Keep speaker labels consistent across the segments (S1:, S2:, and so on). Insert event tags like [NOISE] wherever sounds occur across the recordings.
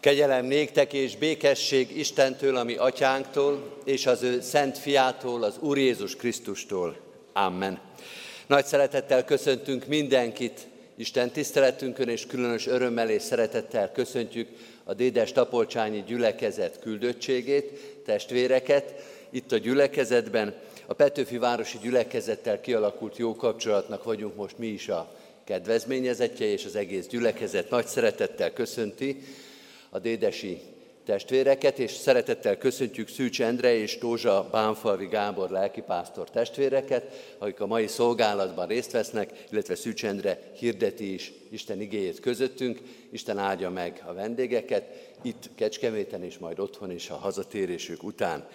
S1: Kegyelem néktek és békesség Istentől, ami atyánktól, és az ő szent fiától, az Úr Jézus Krisztustól. Amen. Nagy szeretettel köszöntünk mindenkit Isten tiszteletünkön, és különös örömmel és szeretettel köszöntjük a Dédes Tapolcsányi gyülekezet küldöttségét, testvéreket, itt a gyülekezetben. A Petőfi Városi Gyülekezettel kialakult jó kapcsolatnak vagyunk most mi is a kedvezményezetje, és az egész gyülekezet nagy szeretettel köszönti a dédesi testvéreket, és szeretettel köszöntjük Szűcs Endre és Tózsa Bánfalvi Gábor lelkipásztor testvéreket, akik a mai szolgálatban részt vesznek, illetve Szűcs Endre hirdeti is Isten igéjét közöttünk. Isten áldja meg a vendégeket, itt Kecskeméten és majd otthon is a hazatérésük után.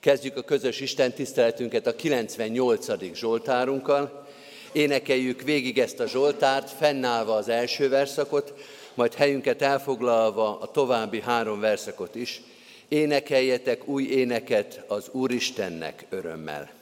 S1: Kezdjük a közös Isten tiszteletünket a 98. Zsoltárunkkal. Énekeljük végig ezt a Zsoltárt, fennállva az első verszakot, majd helyünket elfoglalva a további három verszakot is, énekeljetek új éneket az Úristennek örömmel.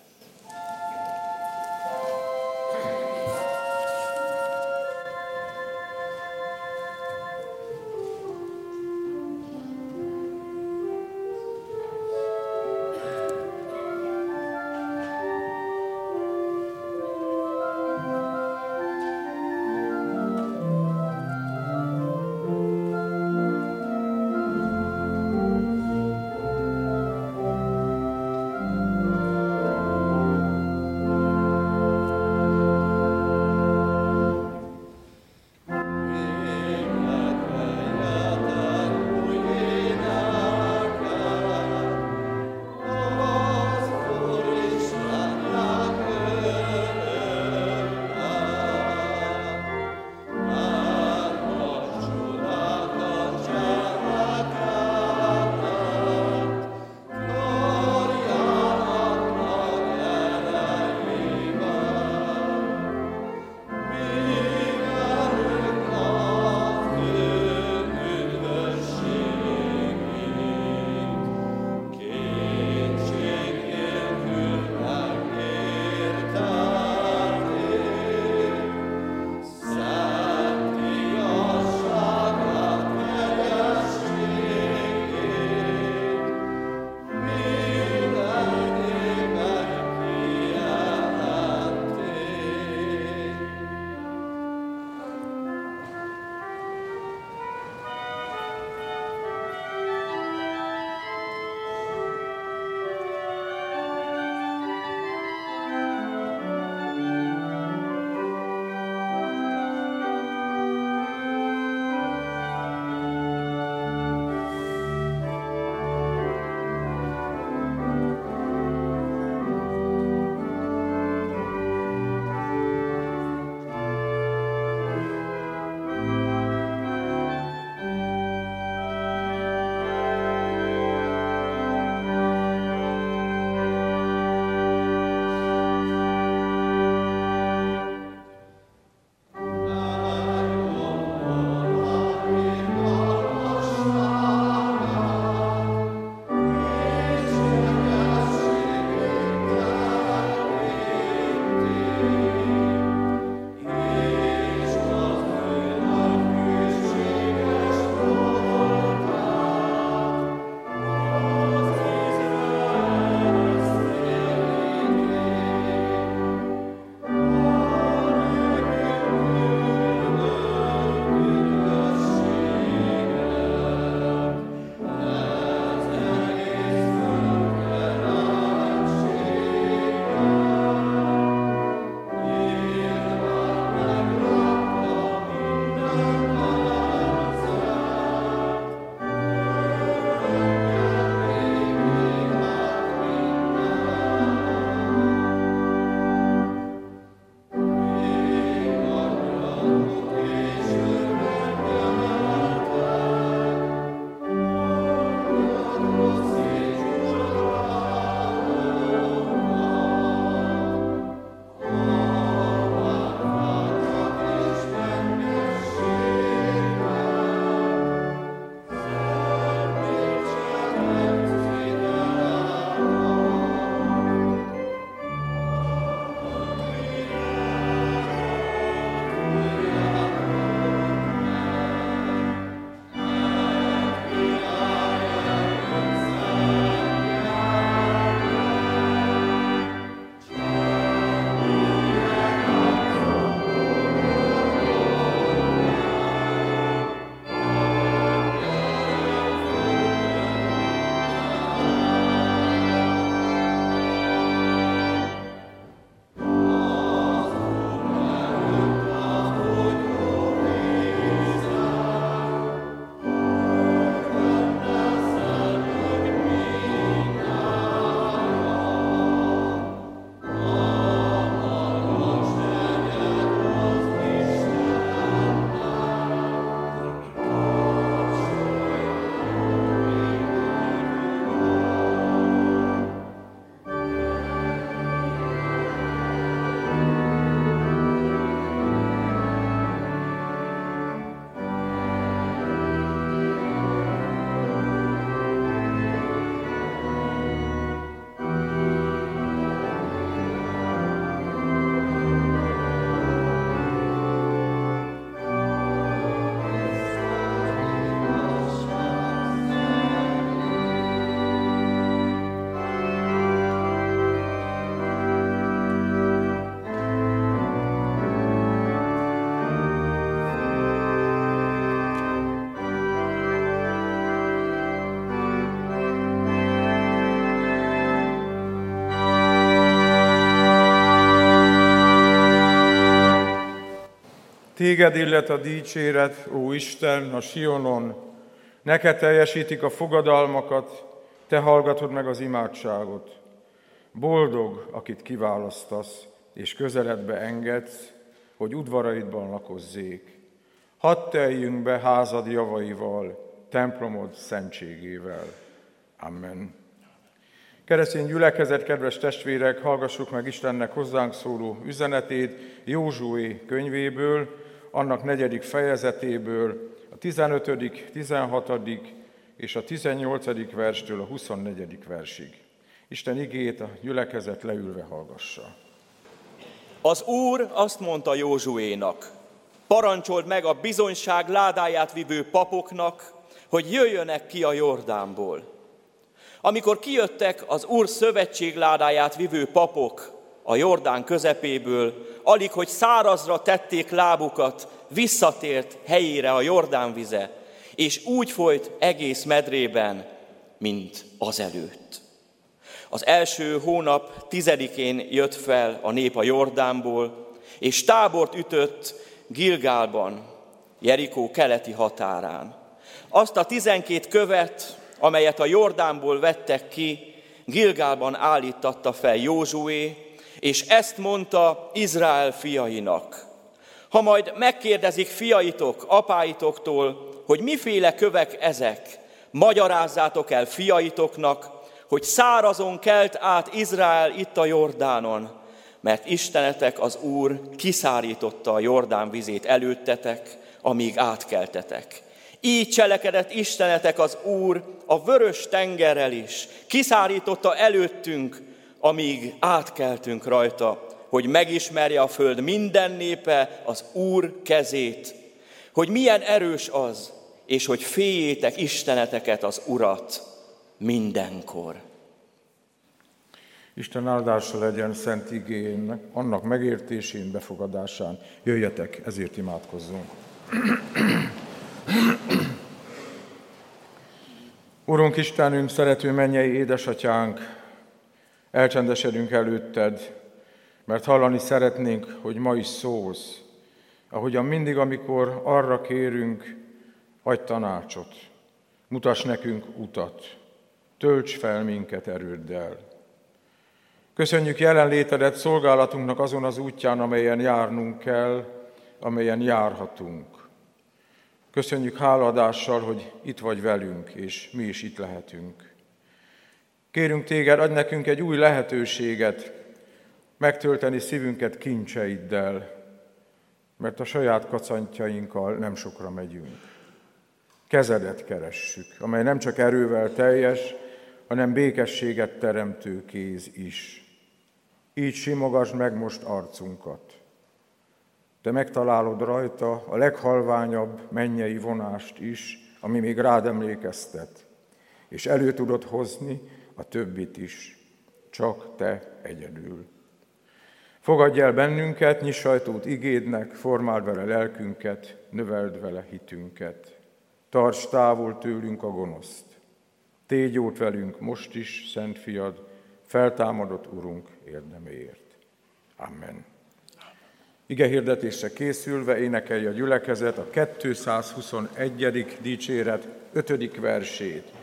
S2: Téged illet a dicséret, ó Isten, a Sionon, neked teljesítik a fogadalmakat, te hallgatod meg az imádságot. Boldog, akit kiválasztasz, és közeledbe engedsz, hogy udvaraidban lakozzék. Hadd teljünk be házad javaival, templomod szentségével. Amen. Keresztény gyülekezet, kedves testvérek, hallgassuk meg Istennek hozzánk szóló üzenetét Józsué könyvéből, annak negyedik fejezetéből, a 15., 16. és a 18. verstől a 24. versig. Isten igét a gyülekezet leülve hallgassa.
S3: Az Úr azt mondta Józsuénak, parancsold meg a bizonyság ládáját vivő papoknak, hogy jöjjönek ki a Jordánból. Amikor kijöttek az Úr szövetség ládáját vivő papok a Jordán közepéből, alig, hogy szárazra tették lábukat, visszatért helyére a Jordán vize, és úgy folyt egész medrében, mint azelőtt. Az első hónap tizedikén jött fel a nép a Jordánból, és tábort ütött Gilgálban, Jerikó keleti határán. Azt a tizenkét követ, amelyet a Jordánból vettek ki, Gilgálban állítatta fel Józsué, és ezt mondta Izrael fiainak. Ha majd megkérdezik fiaitok, apáitoktól, hogy miféle kövek ezek, magyarázzátok el fiaitoknak, hogy szárazon kelt át Izrael itt a Jordánon, mert Istenetek az Úr kiszárította a Jordán vizét előttetek, amíg átkeltetek. Így cselekedett Istenetek az Úr a vörös tengerrel is. Kiszárította előttünk, amíg átkeltünk rajta, hogy megismerje a föld minden népe az Úr kezét, hogy milyen erős az, és hogy féljétek Isteneteket, az Urat mindenkor.
S2: Isten áldása legyen szent igénynek, annak megértésén, befogadásán. Jöjjetek, ezért imádkozzunk. Urunk Istenünk, szerető mennyei édesatyánk, elcsendesedünk előtted, mert hallani szeretnénk, hogy ma is szólsz, ahogyan mindig, amikor arra kérünk, adj tanácsot, mutass nekünk utat, tölts fel minket erőddel. Köszönjük jelenlétedet szolgálatunknak azon az útján, amelyen járnunk kell, amelyen járhatunk. Köszönjük háladással, hogy itt vagy velünk, és mi is itt lehetünk. Kérünk téged, adj nekünk egy új lehetőséget megtölteni szívünket kincseiddel, mert a saját kacantjainkkal nem sokra megyünk. Kezedet keressük, amely nem csak erővel teljes, hanem békességet teremtő kéz is. Így simogasd meg most arcunkat. Te megtalálod rajta a leghalványabb mennyei vonást is, ami még rád emlékeztet, és elő tudod hozni a többit is, csak te egyedül. Fogadj el bennünket, nyiss sajtót igédnek, formáld vele lelkünket, növeld vele hitünket. Tarts távol tőlünk a gonoszt. Tégy jót velünk most is, Szent Fiad, feltámadott Urunk érdeméért. Amen. Ige hirdetésre készülve énekelje a gyülekezet a 221. dicséret 5. versét.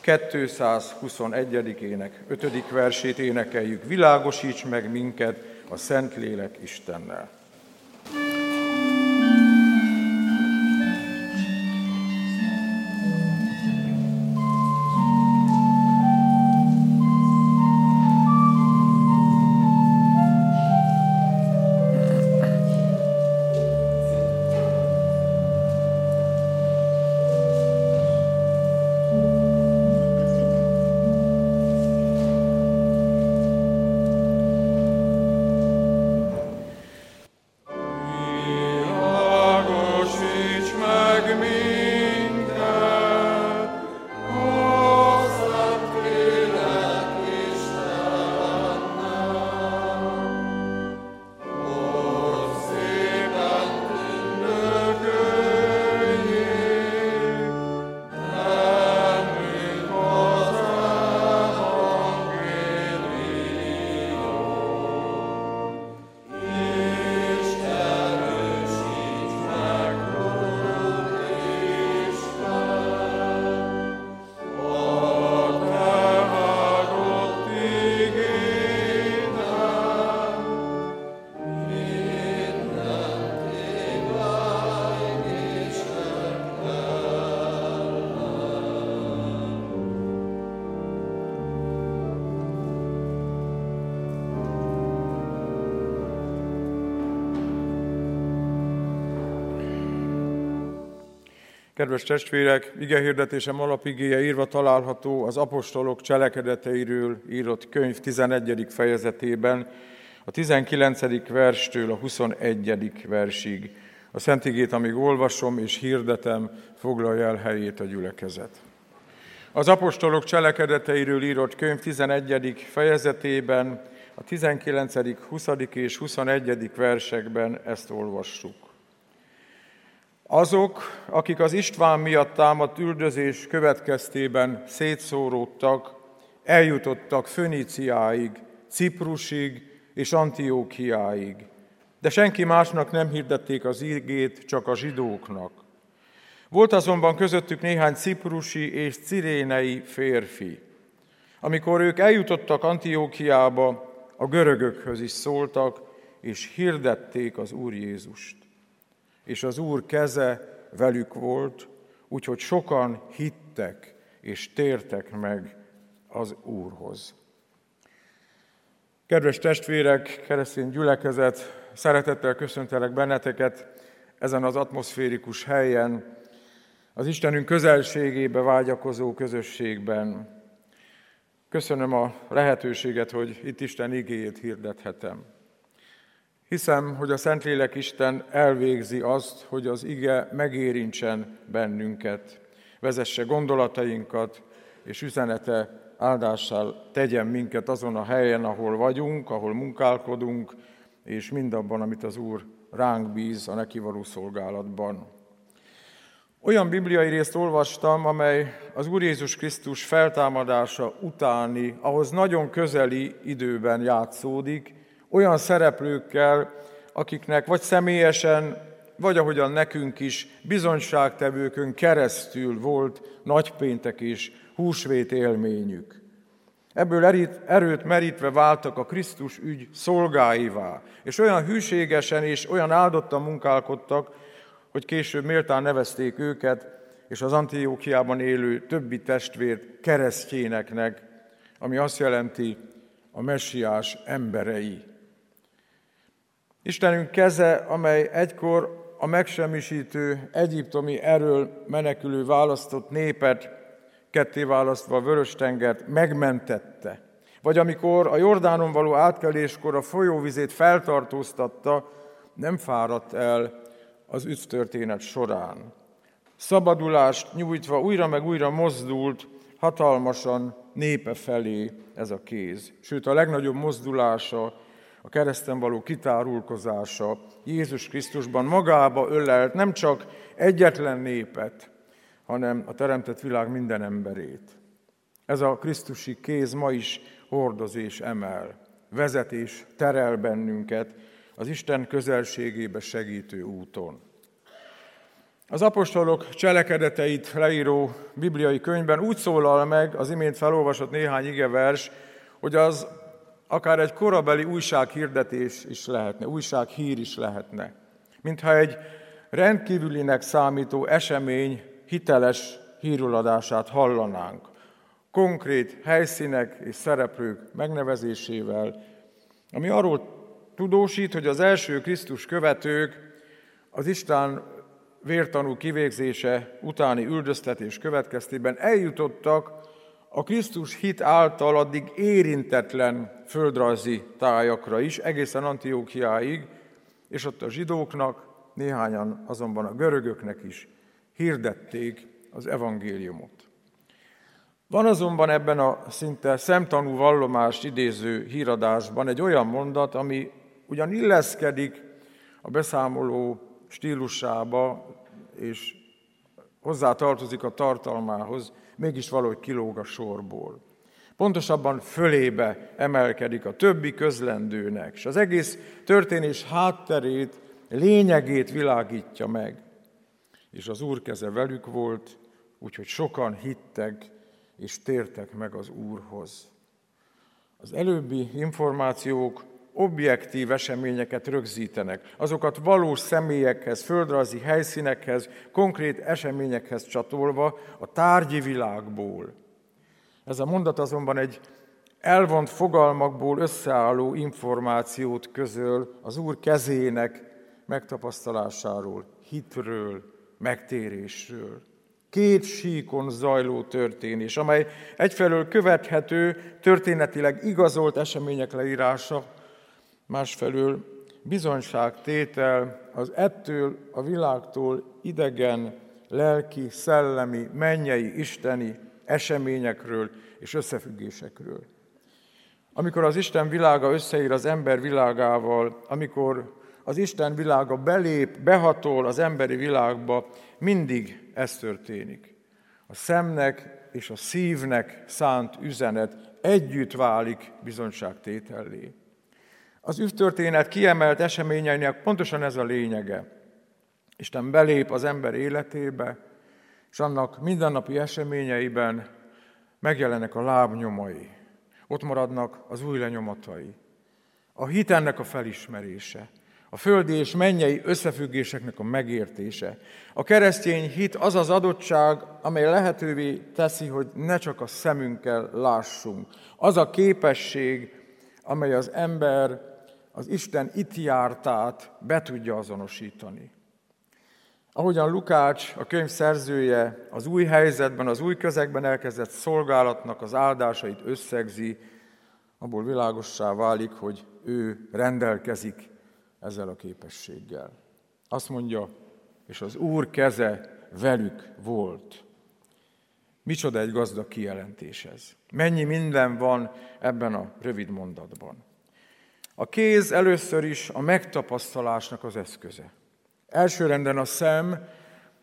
S2: 221. ének 5. versét énekeljük. Világosíts meg minket a Szentlélek Istennel. Kedves testvérek, ige hirdetésem alapigéje írva található az apostolok cselekedeteiről írott könyv 11. fejezetében, a 19. verstől a 21. versig. A Szentigét, amíg olvasom és hirdetem, foglalja el helyét a gyülekezet. Az apostolok cselekedeteiről írott könyv 11. fejezetében, a 19., 20. és 21. versekben ezt olvassuk. Azok, akik az István miatt támadt üldözés következtében szétszóródtak, eljutottak Föníciáig, Ciprusig és Antiókiáig, de senki másnak nem hirdették az ígét, csak a zsidóknak. Volt azonban közöttük néhány ciprusi és cirénei férfi. Amikor ők eljutottak Antiókiába, a görögökhöz is szóltak, és hirdették az Úr Jézust. És az Úr keze velük volt, úgyhogy sokan hittek és tértek meg az Úrhoz. Kedves testvérek, keresztény gyülekezet, szeretettel köszöntelek benneteket ezen az atmoszférikus helyen, az Istenünk közelségébe vágyakozó közösségben. Köszönöm a lehetőséget, hogy itt Isten igéjét hirdethetem. Hiszem, hogy a Szentlélek Isten elvégzi azt, hogy az ige megérintsen bennünket, vezesse gondolatainkat, és üzenete áldással tegyen minket azon a helyen, ahol vagyunk, ahol munkálkodunk, és mindabban, amit az Úr ránk bíz a neki való szolgálatban. Olyan bibliai részt olvastam, amely az Úr Jézus Krisztus feltámadása utáni, ahhoz nagyon közeli időben játszódik, olyan szereplőkkel, akiknek vagy személyesen, vagy ahogyan nekünk is bizonyságtevőkön keresztül volt nagypéntek és húsvét élményük. Ebből erőt merítve váltak a Krisztus ügy szolgáivá, és olyan hűségesen és olyan áldottan munkálkodtak, hogy később méltán nevezték őket, és az Antiókiában élő többi testvért keresztjéneknek, ami azt jelenti a messiás emberei. Istenünk keze, amely egykor a megsemmisítő egyiptomi erről menekülő választott népet, ketté választva a Vörös-tengert, megmentette. Vagy amikor a Jordánon való átkeléskor a folyóvizét feltartóztatta, nem fáradt el az üdvtörténet során. Szabadulást nyújtva újra meg újra mozdult hatalmasan népe felé ez a kéz. Sőt, a legnagyobb mozdulása, a kereszten való kitárulkozása Jézus Krisztusban magába ölelt nem csak egyetlen népet, hanem a teremtett világ minden emberét. Ez a Krisztusi kéz ma is hordoz és emel, vezet és terel bennünket, az Isten közelségébe segítő úton. Az apostolok cselekedeteit leíró bibliai könyvben úgy szólal meg az imént felolvasott néhány igevers, hogy az akár egy korabeli újsághirdetés is lehetne, újsághír is lehetne. Mintha egy rendkívülinek számító esemény hiteles híruladását hallanánk. Konkrét helyszínek és szereplők megnevezésével, ami arról tudósít, hogy az első Krisztus követők az Isten vértanú kivégzése utáni üldöztetés következtében eljutottak a Krisztus hit által addig érintetlen földrajzi tájakra is, egészen Antiókiáig, és ott a zsidóknak, néhányan azonban a görögöknek is hirdették az evangéliumot. Van azonban ebben a szinte szemtanú vallomást idéző híradásban egy olyan mondat, ami ugyan illeszkedik a beszámoló stílusába, és hozzá tartozik a tartalmához, mégis valahogy kilóg a sorból. Pontosabban fölébe emelkedik a többi közlendőnek, és az egész történés hátterét, lényegét világítja meg. És az Úr keze velük volt, úgyhogy sokan hittek és tértek meg az Úrhoz. Az előbbi információk objektív eseményeket rögzítenek, azokat valós személyekhez, földrajzi helyszínekhez, konkrét eseményekhez csatolva a tárgyi világból. Ez a mondat azonban egy elvont fogalmakból összeálló információt közöl az Úr kezének megtapasztalásáról, hitről, megtérésről. Két síkon zajló történés, amely egyfelől követhető, történetileg igazolt események leírása, másfelől bizonyságtétel az ettől a világtól idegen, lelki, szellemi, mennyei, isteni eseményekről és összefüggésekről. Amikor az Isten világa összeír az ember világával, amikor az Isten világa belép, behatol az emberi világba, mindig ez történik. A szemnek és a szívnek szánt üzenet együtt válik bizonyságtétellé. Az üvtörténet kiemelt eseményeinek pontosan ez a lényege. Isten belép az ember életébe, és annak mindennapi eseményeiben megjelennek a lábnyomai, ott maradnak az új lenyomatai. A hit ennek a felismerése, a földi és mennyei összefüggéseknek a megértése. A keresztény hit az az adottság, amely lehetővé teszi, hogy ne csak a szemünkkel lássunk. Az a képesség, amely az ember az Isten itt jártát be tudja azonosítani. Ahogyan Lukács, a könyv szerzője, az új helyzetben, az új közegben elkezdett szolgálatnak az áldásait összegzi, abból világossá válik, hogy ő rendelkezik ezzel a képességgel. Azt mondja, és az Úr keze velük volt. Micsoda egy gazdag kijelentés ez. Mennyi minden van ebben a rövid mondatban. A kéz először is a megtapasztalásnak az eszköze. Elsőrenden a szem,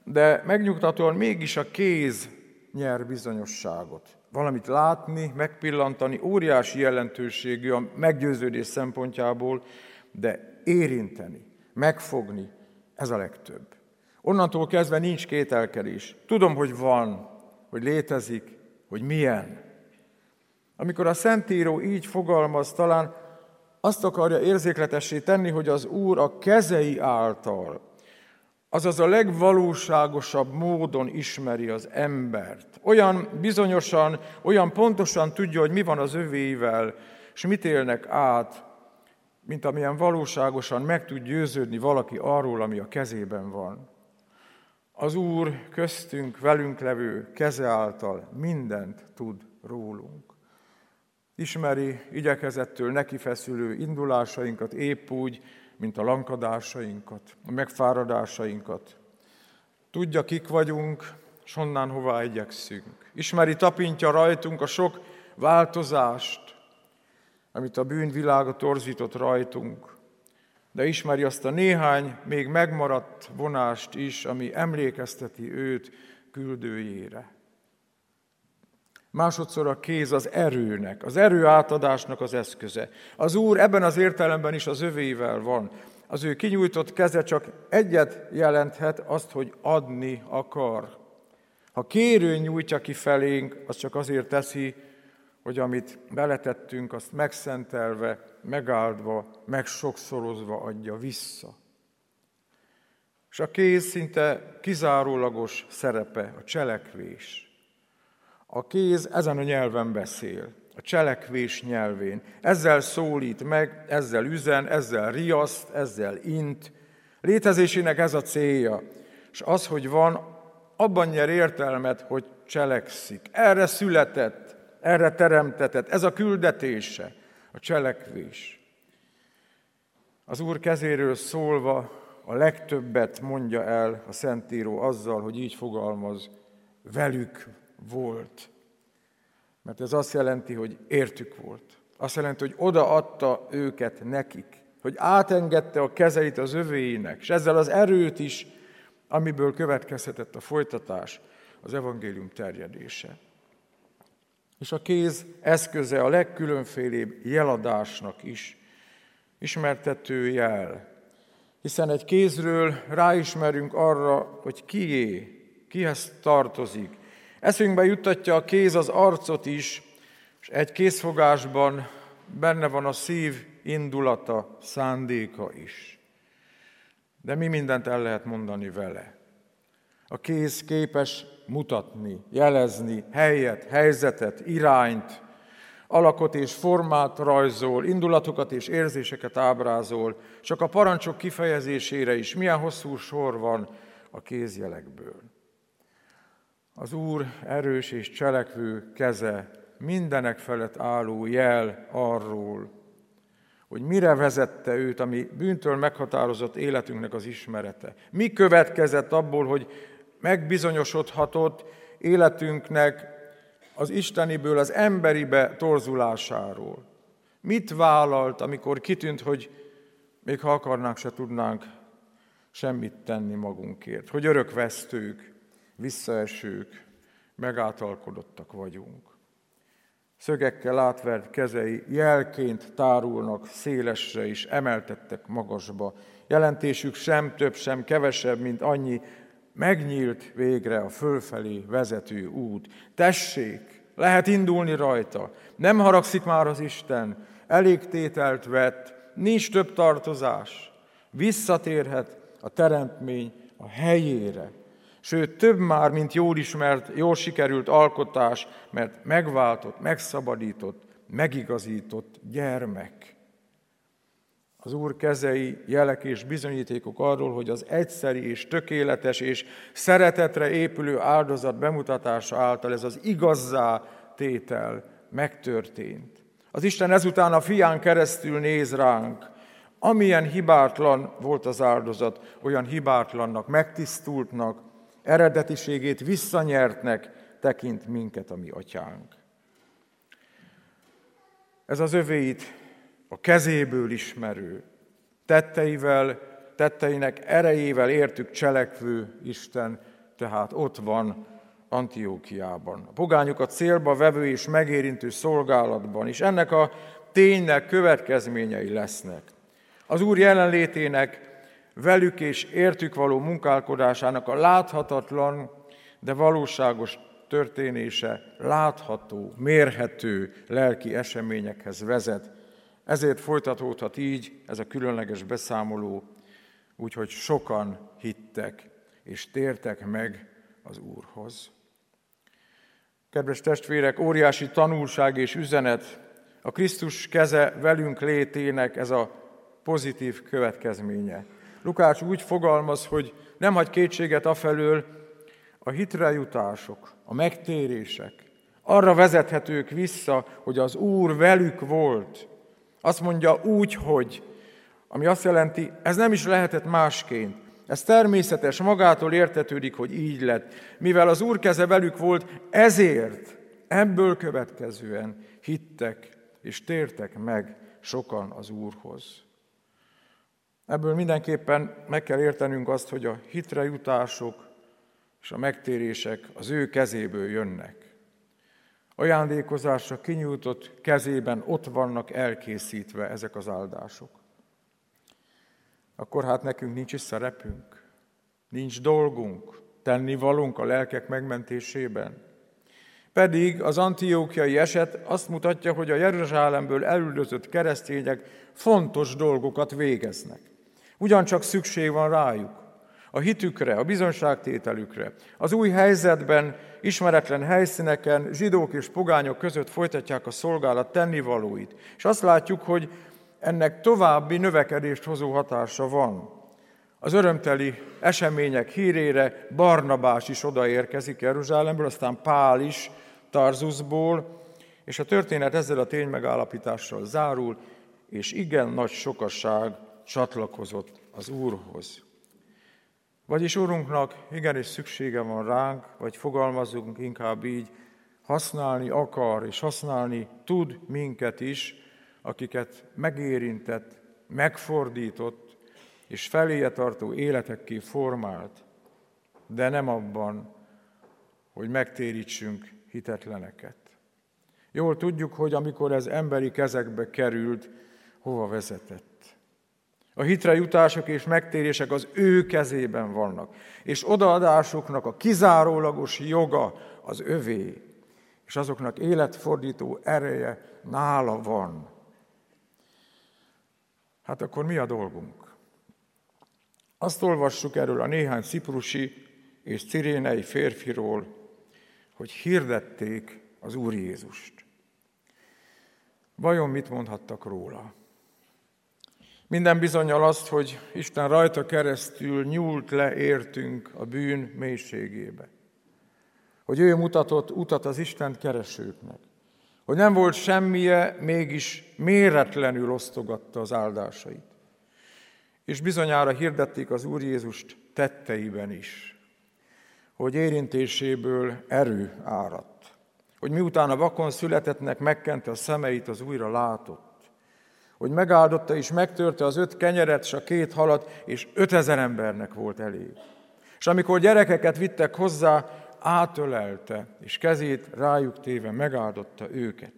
S2: de megnyugtatóan mégis a kéz nyer bizonyosságot. Valamit látni, megpillantani, óriási jelentőségű a meggyőződés szempontjából, de érinteni, megfogni, ez a legtöbb. Onnantól kezdve nincs kételkedés. Tudom, hogy van, hogy létezik, hogy milyen. Amikor a Szentíró így fogalmaz, talán azt akarja érzékletessé tenni, hogy az Úr a kezei által, azaz a legvalóságosabb módon ismeri az embert. Olyan bizonyosan, olyan pontosan tudja, hogy mi van az övéivel, és mit élnek át, mint amilyen valóságosan meg tud győződni valaki arról, ami a kezében van. Az Úr köztünk, velünk levő keze által mindent tud rólunk. Ismeri igyekezettől nekifeszülő indulásainkat épp úgy, mint a lankadásainkat, a megfáradásainkat. Tudja, kik vagyunk, és honnan hová igyekszünk. Ismeri, tapintja rajtunk a sok változást, amit a bűnvilága torzított rajtunk, de ismeri azt a néhány még megmaradt vonást is, ami emlékezteti őt küldőjére. Másodszor a kéz az erőnek, az erő átadásnak az eszköze. Az Úr ebben az értelemben is az övével van. Az ő kinyújtott keze csak egyet jelenthet, azt, hogy adni akar. Ha kérő nyújtja ki felénk, az csak azért teszi, hogy amit beletettünk, azt megszentelve, megáldva, megsokszorozva adja vissza. És a kéz szinte kizárólagos szerepe, a cselekvés. A kéz ezen a nyelven beszél, a cselekvés nyelvén. Ezzel szólít meg, ezzel üzen, ezzel riaszt, ezzel int. Létezésének ez a célja. És az, hogy van, abban nyer értelmet, hogy cselekszik. Erre született, erre teremtetett. Ez a küldetése, a cselekvés. Az Úr kezéről szólva a legtöbbet mondja el a Szentíró azzal, hogy így fogalmaz, velük volt. Mert ez azt jelenti, hogy értük volt. Azt jelenti, hogy odaadta őket nekik. Hogy átengedte a kezeit az övéinek, és ezzel az erőt is, amiből következhetett a folytatás, az evangélium terjedése. És a kéz eszköze a legkülönfélébb jeladásnak is, ismertető jel. Hiszen egy kézről ráismerünk arra, hogy kié, kihez tartozik, Eszünkbe juttatja a kéz az arcot is, és egy kézfogásban benne van a szív indulata, szándéka is. De mi mindent el lehet mondani vele. A kéz képes mutatni, jelezni helyet, helyzetet, irányt, alakot és formát rajzol, indulatokat és érzéseket ábrázol, csak a parancsok kifejezésére is milyen hosszú sor van a kézjelekből. Az Úr erős és cselekvő keze, mindenek felett álló jel arról, hogy mire vezette őt, ami bűntől meghatározott életünknek az ismerete. Mi következett abból, hogy megbizonyosodhatott életünknek az isteniből az emberibe torzulásáról. Mit vállalt, amikor kitűnt, hogy még ha akarnánk, se tudnánk semmit tenni magunkért, hogy örökvesztők, visszaesők, megátalkodottak vagyunk. Szögekkel átvert kezei jelként tárulnak szélesre és emeltettek magasba. Jelentésük sem több, sem kevesebb, mint annyi, megnyílt végre a fölfelé vezető út. Tessék, lehet indulni rajta. Nem haragszik már az Isten, elég tételt vett, nincs több tartozás. Visszatérhet a teremtmény a helyére. Sőt, több már, mint jól ismert, jól sikerült alkotás, mert megváltott, megszabadított, megigazított gyermek. Az Úr kezei jelek és bizonyítékok arról, hogy az egyszeri és tökéletes és szeretetre épülő áldozat bemutatása által ez az igazzá tétel megtörtént. Az Isten ezután a fián keresztül néz ránk. Amilyen hibátlan volt az áldozat, olyan hibátlannak, megtisztultnak, eredetiségét visszanyertnek tekint minket a mi atyánk. Ez az övéit a kezéből ismerő, tetteivel, tetteinek erejével értük cselekvő Isten, tehát ott van Antiókiában. A pogányokat célba vevő és megérintő szolgálatban, és ennek a ténynek következményei lesznek. Az Úr jelenlétének velük és értük való munkálkodásának a láthatatlan, de valóságos történése látható, mérhető lelki eseményekhez vezet. Ezért folytatódhat így ez a különleges beszámoló, úgyhogy sokan hittek és tértek meg az Úrhoz. Kedves testvérek, óriási tanulság és üzenet a Krisztus keze velünk létének ez a pozitív következménye. Lukács úgy fogalmaz, hogy nem hagy kétséget afelől, a hitre jutások, a megtérések arra vezethetők vissza, hogy az Úr velük volt. Azt mondja úgy, hogy, ami azt jelenti, ez nem is lehetett másként. Ez természetes, magától értetődik, hogy így lett. Mivel az Úr keze velük volt, ezért ebből következően hittek és tértek meg sokan az Úrhoz. Ebből mindenképpen meg kell értenünk azt, hogy a hitre jutások és a megtérések az ő kezéből jönnek. Ajándékozásra kinyújtott kezében ott vannak elkészítve ezek az áldások. Akkor hát nekünk nincs is szerepünk, nincs dolgunk, tenni valunk a lelkek megmentésében. Pedig az antiókiai eset azt mutatja, hogy a Jeruzsálemből elüldözött keresztények fontos dolgokat végeznek. Ugyancsak szükség van rájuk, a hitükre, a bizonságtételükre. Az új helyzetben, ismeretlen helyszíneken zsidók és pogányok között folytatják a szolgálat tennivalóit. És azt látjuk, hogy ennek további növekedést hozó hatása van. Az örömteli események hírére Barnabás is odaérkezik Jeruzsálemből, aztán Pál is Tarzuszból, és a történet ezzel a ténymegállapítással zárul, és igen nagy sokasság csatlakozott az Úrhoz. Vagyis Úrunknak igenis szüksége van ránk, vagy fogalmazunk inkább így, használni akar és használni tud minket is, akiket megérintett, megfordított és feléje tartó életekké formált, de nem abban, hogy megtérítsünk hitetleneket. Jól tudjuk, hogy amikor ez emberi kezekbe került, hova vezetett. A hitre jutások és megtérések az ő kezében vannak, és odaadásoknak a kizárólagos joga az övé, és azoknak életfordító ereje nála van. Hát akkor mi a dolgunk? Azt olvassuk erről a néhány ciprusi és cirénei férfiról, hogy hirdették az Úr Jézust. Vajon mit mondhattak róla? Minden bizonyal azt, hogy Isten rajta keresztül nyúlt le értünk a bűn mélységébe. hogy ő mutatott utat az Isten keresőknek, hogy nem volt semmije, mégis méretlenül osztogatta az áldásait. És bizonyára hirdették az Úr Jézust tetteiben is, hogy érintéséből erő áradt, hogy miután a vakon születetnek megkente a szemeit, az újra látott, hogy megáldotta és megtörte az öt kenyeret és a két halat, és ötezer embernek volt elég. És amikor gyerekeket vittek hozzá, átölelte, és kezét rájuk téve megáldotta őket.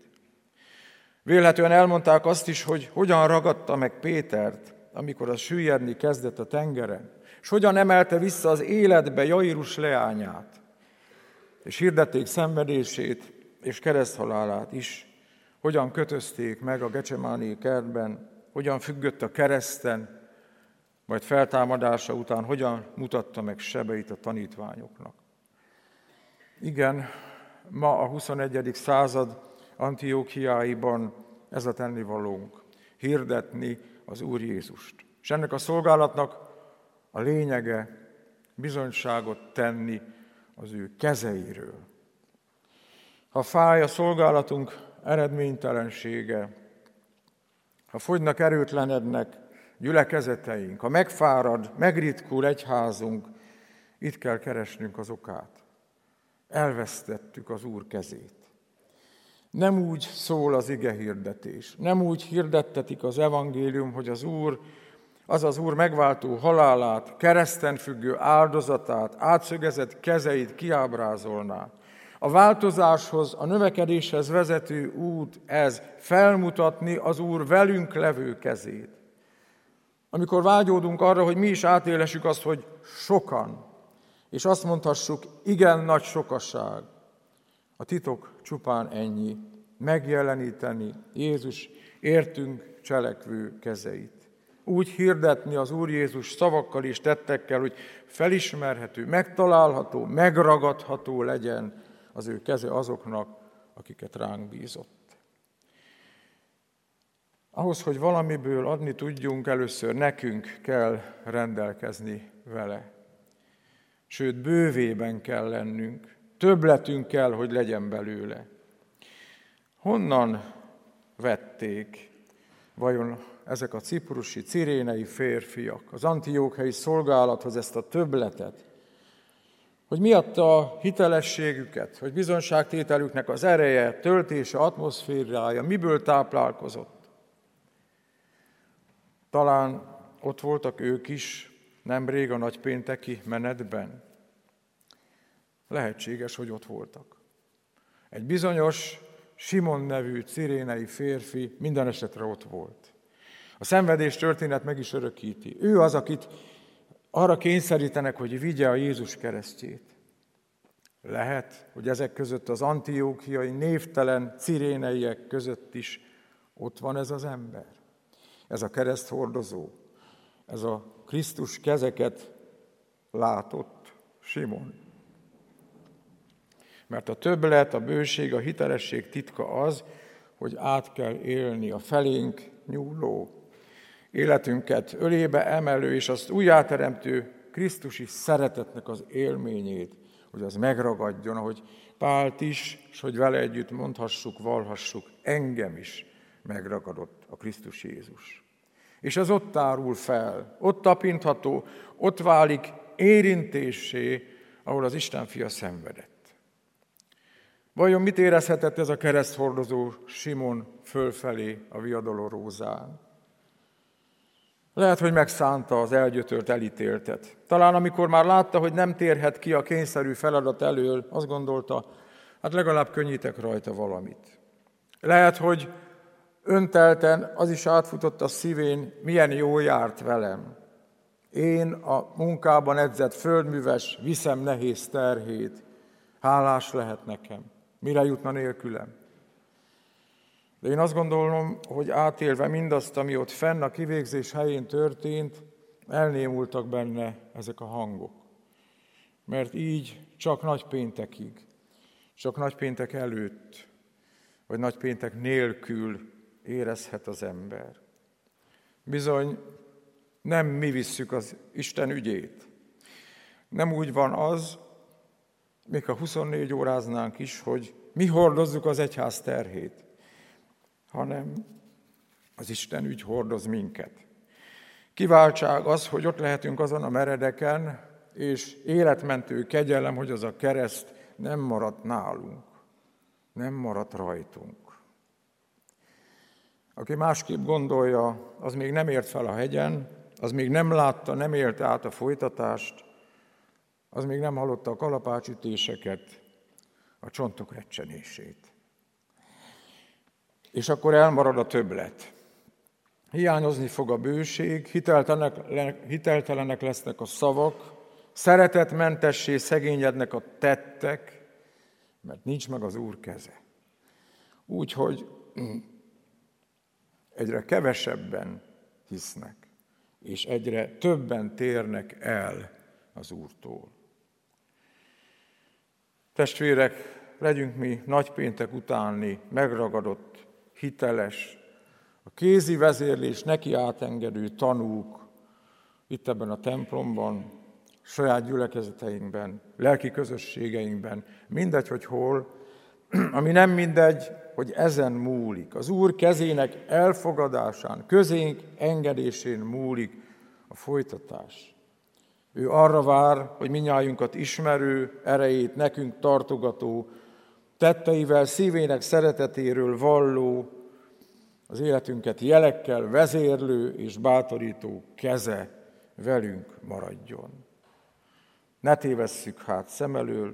S2: Vélhetően elmondták azt is, hogy hogyan ragadta meg Pétert, amikor az süllyedni kezdett a tengeren, és hogyan emelte vissza az életbe Jairus leányát, és hirdették szenvedését és kereszthalálát is, hogyan kötözték meg a Gecsemáni kertben, hogyan függött a kereszten, majd feltámadása után hogyan mutatta meg sebeit a tanítványoknak. Igen, ma a 21. század Antiókiáiban ez a tennivalónk, hirdetni az Úr Jézust. És ennek a szolgálatnak a lényege bizonyságot tenni az ő kezeiről. Ha fáj a szolgálatunk eredménytelensége, ha fogynak erőtlenednek gyülekezeteink, ha megfárad, megritkul egyházunk, itt kell keresnünk az okát. Elvesztettük az Úr kezét. Nem úgy szól az ige hirdetés, nem úgy hirdettetik az evangélium, hogy az Úr, az az Úr megváltó halálát, kereszten függő áldozatát, átszögezett kezeit kiábrázolná. A változáshoz, a növekedéshez vezető út ez felmutatni az Úr velünk levő kezét. Amikor vágyódunk arra, hogy mi is átélessük azt, hogy sokan, és azt mondhassuk, igen nagy sokasság, a titok csupán ennyi, megjeleníteni Jézus értünk cselekvő kezeit. Úgy hirdetni az Úr Jézus szavakkal és tettekkel, hogy felismerhető, megtalálható, megragadható legyen az ő keze azoknak, akiket ránk bízott. Ahhoz, hogy valamiből adni tudjunk, először nekünk kell rendelkezni vele. Sőt, bővében kell lennünk, többletünk kell, hogy legyen belőle. Honnan vették vajon ezek a ciprusi, cirénei férfiak az antiókhelyi szolgálathoz ezt a többletet? Hogy miatta a hitelességüket, hogy bizonságtételüknek az ereje, töltése, atmoszférája miből táplálkozott? Talán ott voltak ők is nemrég a nagypénteki menetben. Lehetséges, hogy ott voltak. Egy bizonyos Simon nevű cirénei férfi minden esetre ott volt. A szenvedés történet meg is örökíti. Ő az, akit arra kényszerítenek, hogy vigye a Jézus keresztjét. Lehet, hogy ezek között az antiókiai névtelen ciréneiek között is ott van ez az ember. Ez a kereszthordozó, ez a Krisztus kezeket látott Simon. Mert a többlet, a bőség, a hitelesség titka az, hogy át kell élni a felénk nyúló, életünket ölébe emelő és azt újjáteremtő Krisztusi szeretetnek az élményét, hogy az megragadjon, ahogy Pált is, és hogy vele együtt mondhassuk, valhassuk, engem is megragadott a Krisztus Jézus. És ez ott tárul fel, ott tapintható, ott válik érintésé, ahol az Isten fia szenvedett. Vajon mit érezhetett ez a kereszthordozó Simon fölfelé a viadaló rózán? Lehet, hogy megszánta az elgyötört elítéltet. Talán amikor már látta, hogy nem térhet ki a kényszerű feladat elől, azt gondolta, hát legalább könnyítek rajta valamit. Lehet, hogy öntelten az is átfutott a szívén, milyen jó járt velem. Én a munkában edzett földműves, viszem nehéz terhét. Hálás lehet nekem. Mire jutna nélkülem? De én azt gondolom, hogy átélve mindazt, ami ott fenn a kivégzés helyén történt, elnémultak benne ezek a hangok. Mert így csak nagypéntekig, csak nagypéntek előtt, vagy nagypéntek nélkül érezhet az ember. Bizony nem mi visszük az Isten ügyét. Nem úgy van az, még ha 24 óráznánk is, hogy mi hordozzuk az egyház terhét, hanem az Isten ügy hordoz minket. Kiváltság az, hogy ott lehetünk azon a meredeken, és életmentő kegyelem, hogy az a kereszt nem maradt nálunk, nem maradt rajtunk. Aki másképp gondolja, az még nem ért fel a hegyen, az még nem látta, nem élte át a folytatást, az még nem hallotta a kalapácsütéseket, a csontok recsenését. És akkor elmarad a többlet. Hiányozni fog a bőség, hiteltelenek, hiteltelenek lesznek a szavak, szeretetmentessé szegényednek a tettek, mert nincs meg az Úr keze. Úgyhogy [CLEARS THROAT] egyre kevesebben hisznek, és egyre többen térnek el az Úrtól. Testvérek, legyünk mi nagypéntek utáni megragadott, hiteles, a kézi vezérlés neki átengedő tanúk itt ebben a templomban, saját gyülekezeteinkben, lelki közösségeinkben, mindegy, hogy hol, [CLEARS THROAT] ami nem mindegy, hogy ezen múlik. Az Úr kezének elfogadásán, közénk engedésén múlik a folytatás. Ő arra vár, hogy minnyájunkat ismerő, erejét nekünk tartogató, tetteivel szívének szeretetéről valló, az életünket jelekkel vezérlő és bátorító keze velünk maradjon. Ne tévesszük hát szem elől,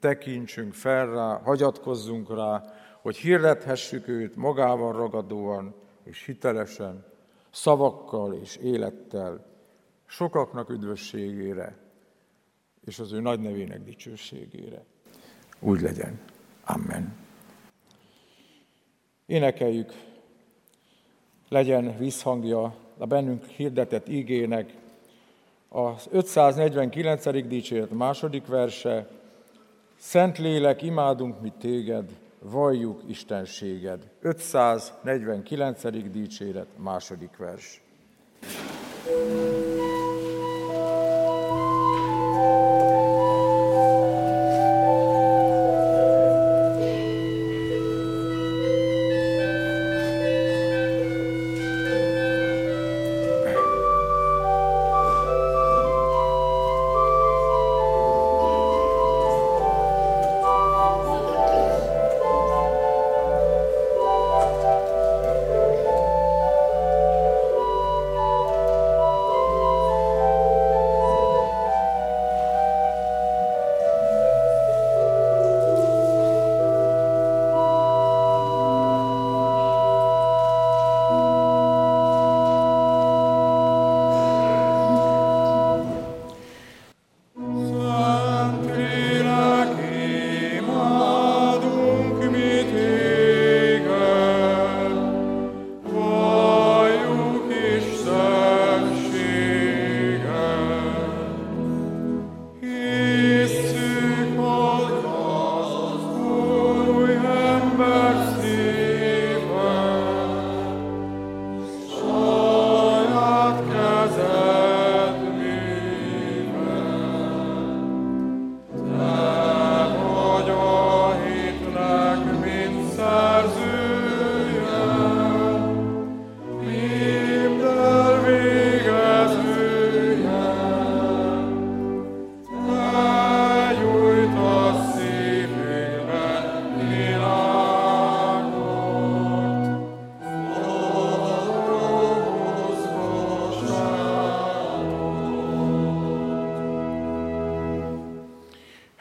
S2: tekintsünk fel rá, hagyatkozzunk rá, hogy hirdethessük őt magával ragadóan és hitelesen, szavakkal és élettel, sokaknak üdvösségére, és az ő nagy nevének dicsőségére. Úgy legyen. Amen. Énekeljük, legyen visszhangja a bennünk hirdetett igének, az 549. dicséret második verse, Szent lélek, imádunk mi téged, valljuk Istenséged. 549. dicséret második vers.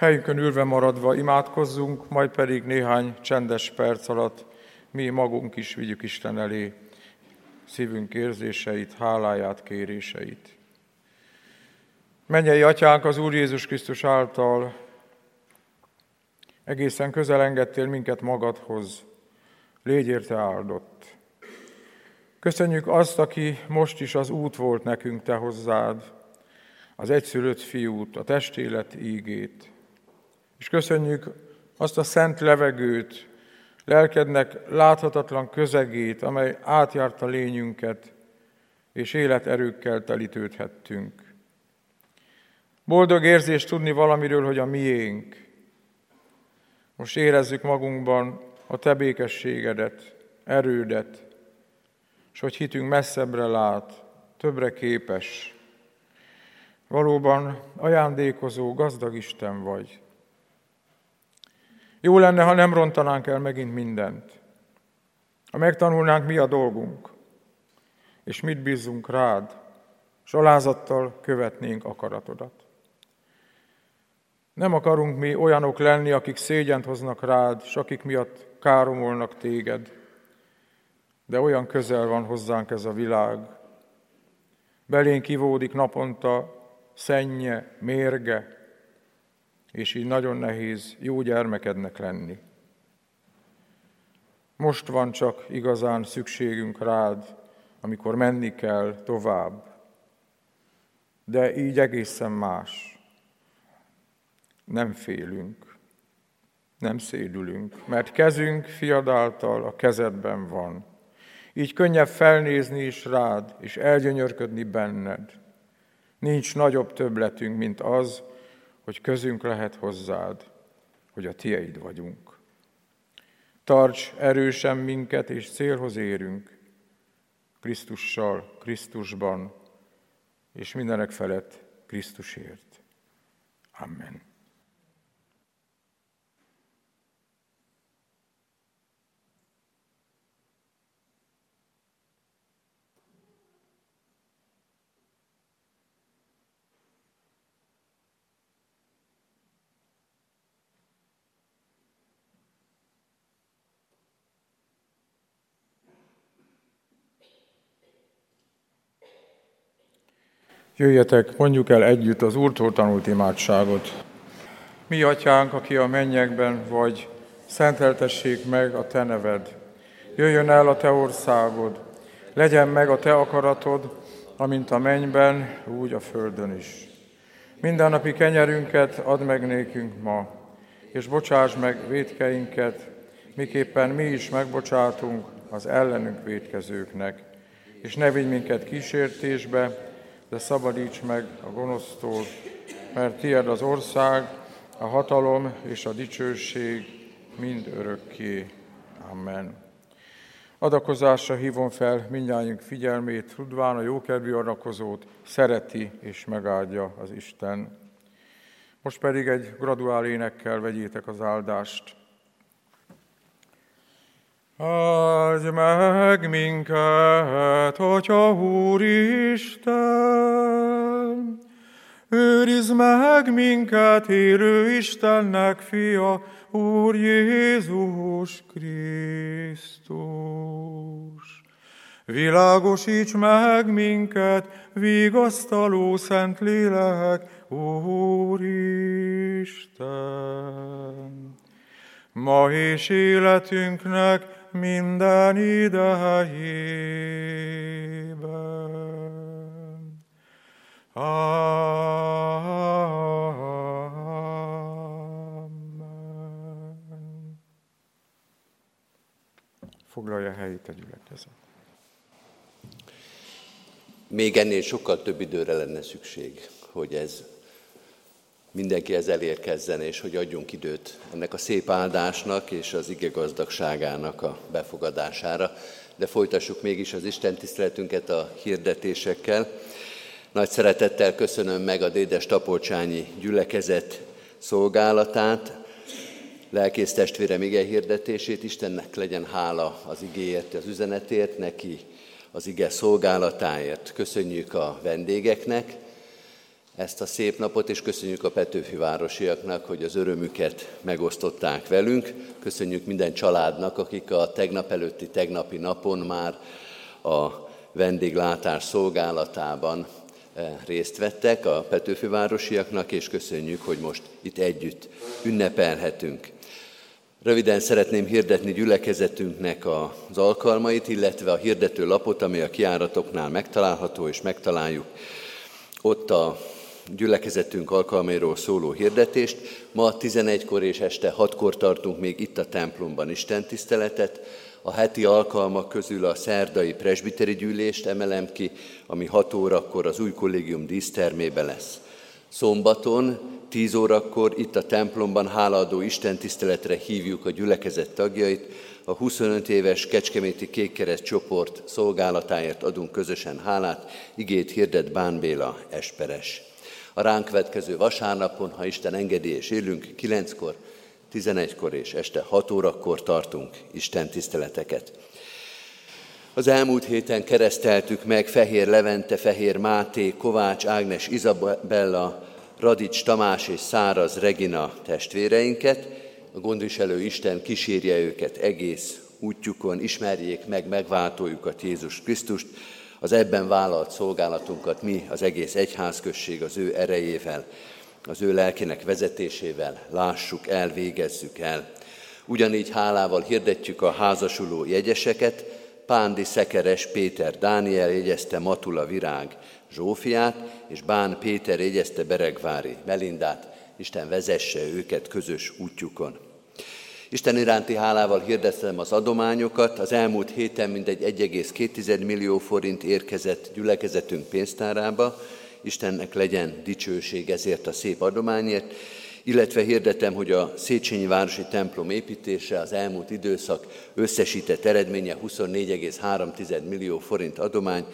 S2: Helyünkön ülve maradva imádkozzunk, majd pedig néhány csendes perc alatt mi magunk is vigyük Isten elé szívünk érzéseit, háláját, kéréseit. Mennyei Atyánk az Úr Jézus Krisztus által egészen közel engedtél minket magadhoz, légy érte áldott. Köszönjük azt, aki most is az út volt nekünk te hozzád, az egyszülött fiút, a testélet ígét, és köszönjük azt a szent levegőt, lelkednek láthatatlan közegét, amely átjárta lényünket, és életerőkkel telítődhettünk. Boldog érzés tudni valamiről, hogy a miénk, Most érezzük magunkban a Te békességedet, erődet, és hogy hitünk messzebbre lát, többre képes. Valóban ajándékozó, gazdag Isten vagy. Jó lenne, ha nem rontanánk el megint mindent. Ha megtanulnánk, mi a dolgunk, és mit bízunk rád, és alázattal követnénk akaratodat. Nem akarunk mi olyanok lenni, akik szégyent hoznak rád, és akik miatt káromolnak téged, de olyan közel van hozzánk ez a világ. Belénk kivódik naponta szennye, mérge, és így nagyon nehéz jó gyermekednek lenni. Most van csak igazán szükségünk rád, amikor menni kell tovább. De így egészen más. Nem félünk, nem szédülünk, mert kezünk fiadáltal a kezedben van. Így könnyebb felnézni is rád, és elgyönyörködni benned. Nincs nagyobb többletünk, mint az, hogy közünk lehet hozzád, hogy a tieid vagyunk. Tarts erősen minket, és célhoz érünk, Krisztussal, Krisztusban, és mindenek felett Krisztusért. Amen. Jöjjetek, mondjuk el együtt az Úrtól tanult imádságot. Mi, atyánk, aki a mennyekben vagy, szenteltessék meg a te neved. Jöjjön el a te országod, legyen meg a te akaratod, amint a mennyben, úgy a földön is. Minden napi kenyerünket add meg nékünk ma, és bocsáss meg védkeinket, miképpen mi is megbocsátunk az ellenünk védkezőknek. És ne vigy minket kísértésbe, de szabadíts meg a gonosztól, mert tied az ország, a hatalom és a dicsőség mind örökké. Amen. Adakozásra hívom fel mindjárt figyelmét, tudván a jókedvű adakozót szereti és megáldja az Isten. Most pedig egy graduál énekkel vegyétek az áldást. Áldj meg minket, Atya Úristen! Őrizd meg minket, élő Istennek fia, Úr Jézus Krisztus! Világosíts meg minket, vigasztaló Szent Lélek, Úristen! Ma és életünknek minden idejében. Amen. Foglalja helyét a gyülekezet.
S1: Még ennél sokkal több időre lenne szükség, hogy ez mindenkihez elérkezzen, és hogy adjunk időt ennek a szép áldásnak és az ige gazdagságának a befogadására. De folytassuk mégis az Isten tiszteletünket a hirdetésekkel. Nagy szeretettel köszönöm meg a Dédes Tapolcsányi gyülekezet szolgálatát, lelkész testvérem ige hirdetését, Istennek legyen hála az igéért, az üzenetért, neki az ige szolgálatáért. Köszönjük a vendégeknek, ezt a szép napot, és köszönjük a Petőfi városiaknak, hogy az örömüket megosztották velünk. Köszönjük minden családnak, akik a tegnap előtti tegnapi napon már a vendéglátás szolgálatában eh, részt vettek a Petőfi városiaknak, és köszönjük, hogy most itt együtt ünnepelhetünk. Röviden szeretném hirdetni gyülekezetünknek az alkalmait, illetve a hirdető lapot, ami a kiáratoknál megtalálható, és megtaláljuk ott a gyülekezetünk alkalmairól szóló hirdetést. Ma 11-kor és este 6-kor tartunk még itt a templomban Isten tiszteletet. A heti alkalmak közül a szerdai presbiteri gyűlést emelem ki, ami 6 órakor az új kollégium dísztermébe lesz. Szombaton 10 órakor itt a templomban hálaadó Isten tiszteletre hívjuk a gyülekezet tagjait, a 25 éves Kecskeméti Kékkereszt csoport szolgálatáért adunk közösen hálát, igét hirdet Bán Béla Esperes. A ránk vetkező vasárnapon, ha Isten engedi és élünk, 9-kor, 11-kor és este 6 órakor tartunk Isten tiszteleteket. Az elmúlt héten kereszteltük meg Fehér Levente, Fehér Máté, Kovács Ágnes, Izabella, Radics Tamás és Száraz Regina testvéreinket. A gondviselő Isten kísérje őket egész útjukon, ismerjék meg megváltójukat Jézus Krisztust, az ebben vállalt szolgálatunkat mi, az egész egyházközség az ő erejével, az ő lelkének vezetésével lássuk el, végezzük el. Ugyanígy hálával hirdetjük a házasuló jegyeseket, Pándi Szekeres Péter Dániel jegyezte Matula Virág Zsófiát, és Bán Péter jegyezte Beregvári Melindát, Isten vezesse őket közös útjukon. Isten iránti hálával hirdettem az adományokat. Az elmúlt héten mindegy 1,2 millió forint érkezett gyülekezetünk pénztárába. Istennek legyen dicsőség ezért a szép adományért, illetve hirdetem, hogy a Széchenyi Városi templom építése az elmúlt időszak összesített eredménye 24,3 millió forint adomány,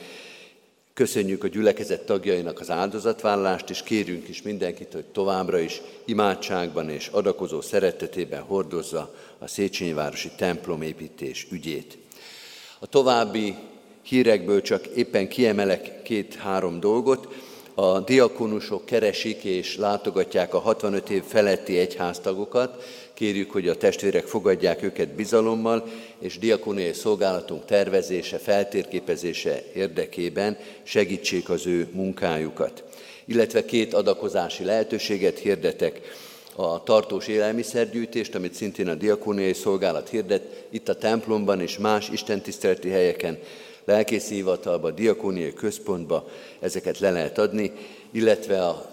S1: Köszönjük a gyülekezet tagjainak az áldozatvállalást, és kérünk is mindenkit, hogy továbbra is imádságban és adakozó szeretetében hordozza a Széchenyi Városi templomépítés ügyét. A további hírekből csak éppen kiemelek két-három dolgot. A diakonusok keresik és látogatják a 65 év feletti egyháztagokat, Kérjük, hogy a testvérek fogadják őket bizalommal, és diakóniai szolgálatunk tervezése, feltérképezése érdekében segítsék az ő munkájukat. Illetve két adakozási lehetőséget hirdetek, a tartós élelmiszergyűjtést, amit szintén a diakóniai szolgálat hirdet, itt a templomban és más istentiszteleti helyeken, lelkészi hivatalba, diakóniai központba ezeket le lehet adni, illetve a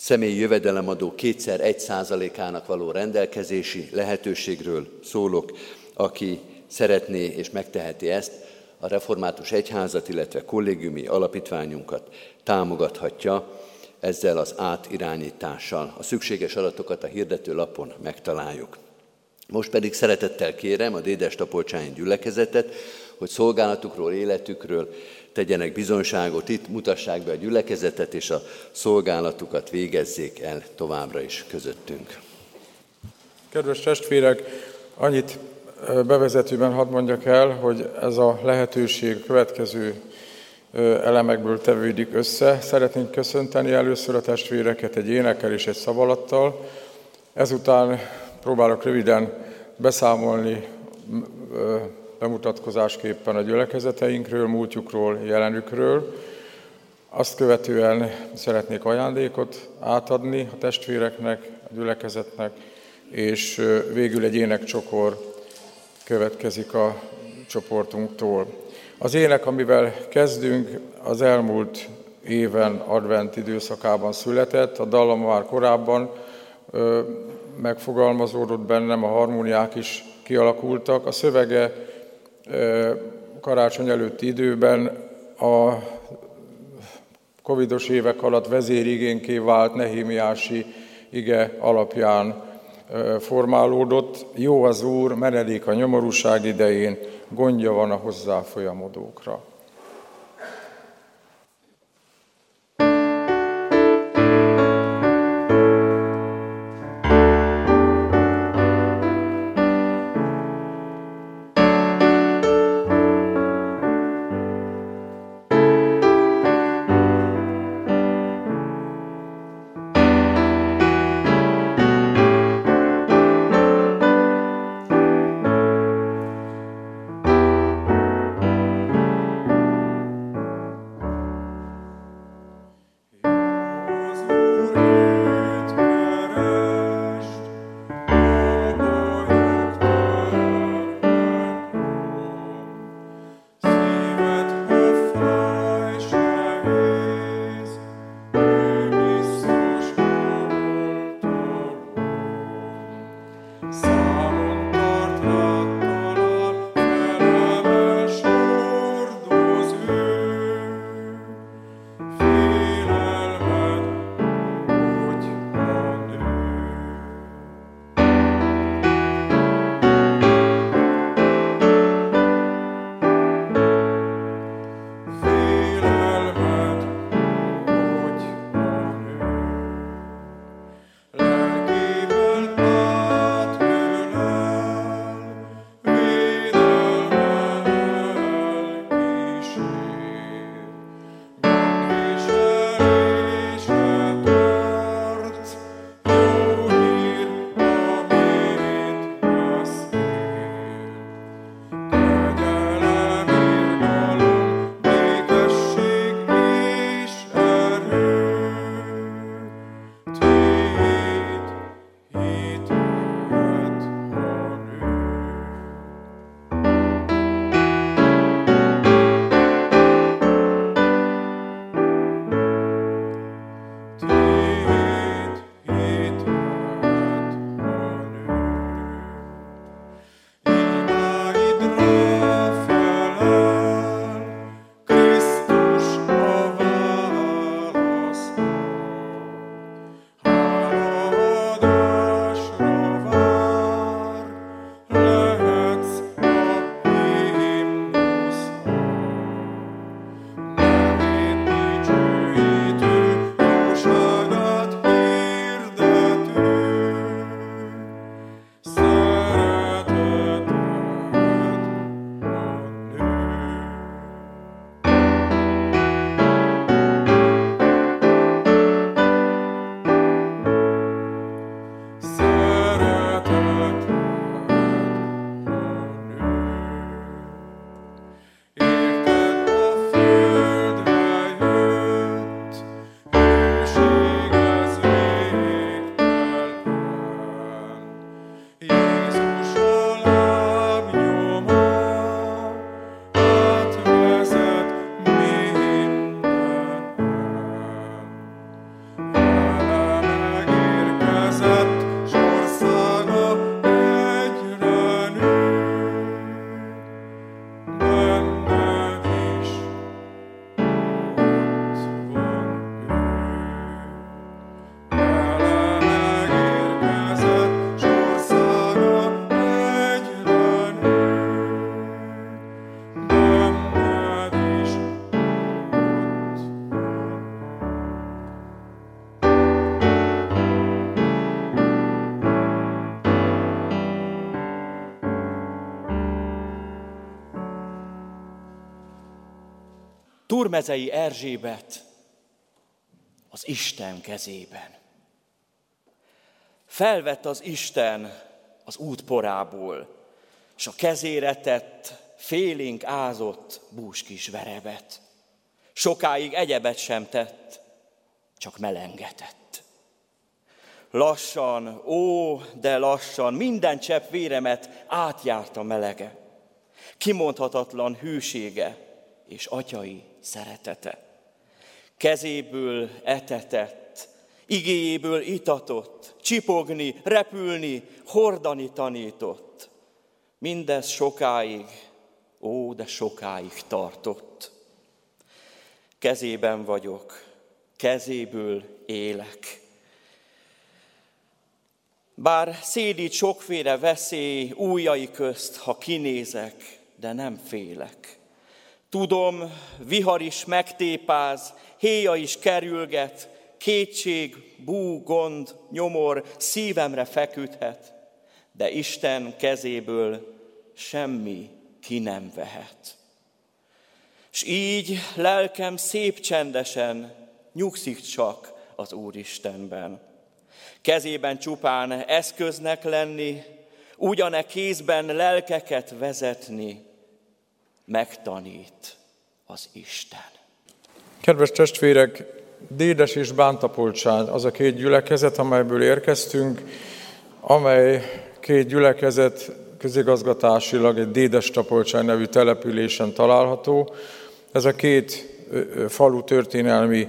S1: személyi jövedelemadó kétszer egy százalékának való rendelkezési lehetőségről szólok, aki szeretné és megteheti ezt, a református egyházat, illetve kollégiumi alapítványunkat támogathatja ezzel az átirányítással. A szükséges adatokat a hirdető lapon megtaláljuk. Most pedig szeretettel kérem a Dédes Tapolcsányi gyülekezetet, hogy szolgálatukról, életükről tegyenek bizonyságot itt, mutassák be a gyülekezetet, és a szolgálatukat végezzék el továbbra is közöttünk.
S2: Kedves testvérek, annyit bevezetőben hadd mondjak el, hogy ez a lehetőség következő elemekből tevődik össze. Szeretnénk köszönteni először a testvéreket egy énekel és egy szavalattal. Ezután próbálok röviden beszámolni bemutatkozásképpen a gyülekezeteinkről, múltjukról, jelenükről. Azt követően szeretnék ajándékot átadni a testvéreknek, a gyülekezetnek, és végül egy énekcsokor következik a csoportunktól. Az ének, amivel kezdünk, az elmúlt éven advent időszakában született, a dallam már korábban megfogalmazódott bennem, a harmóniák is kialakultak. A szövege karácsony előtti időben a covidos évek alatt vezérigénké vált Nehémiási ige alapján formálódott. Jó az Úr, menedék a nyomorúság idején, gondja van a hozzáfolyamodókra.
S3: Turmezei Erzsébet az Isten kezében. Felvett az Isten az útporából, és a kezére tett félénk ázott búskis verebet. Sokáig egyebet sem tett, csak melengetett. Lassan, ó, de lassan, minden csepp véremet átjárta melege. Kimondhatatlan hűsége és atyai szeretete. Kezéből etetett, igéjéből itatott, csipogni, repülni, hordani tanított. Mindez sokáig, ó, de sokáig tartott. Kezében vagyok, kezéből élek. Bár szédít sokféle veszély újai közt, ha kinézek, de nem félek. Tudom, vihar is megtépáz, héja is kerülget, kétség, bú, gond, nyomor szívemre feküdhet, de Isten kezéből semmi ki nem vehet. És így lelkem szép csendesen nyugszik csak az Úristenben. Kezében csupán eszköznek lenni, ugyane kézben lelkeket vezetni, megtanít az Isten.
S2: Kedves testvérek, Dédes és Bántapolcsány az a két gyülekezet, amelyből érkeztünk, amely két gyülekezet közigazgatásilag egy Dédes Tapolcsány nevű településen található. Ez a két falu történelmi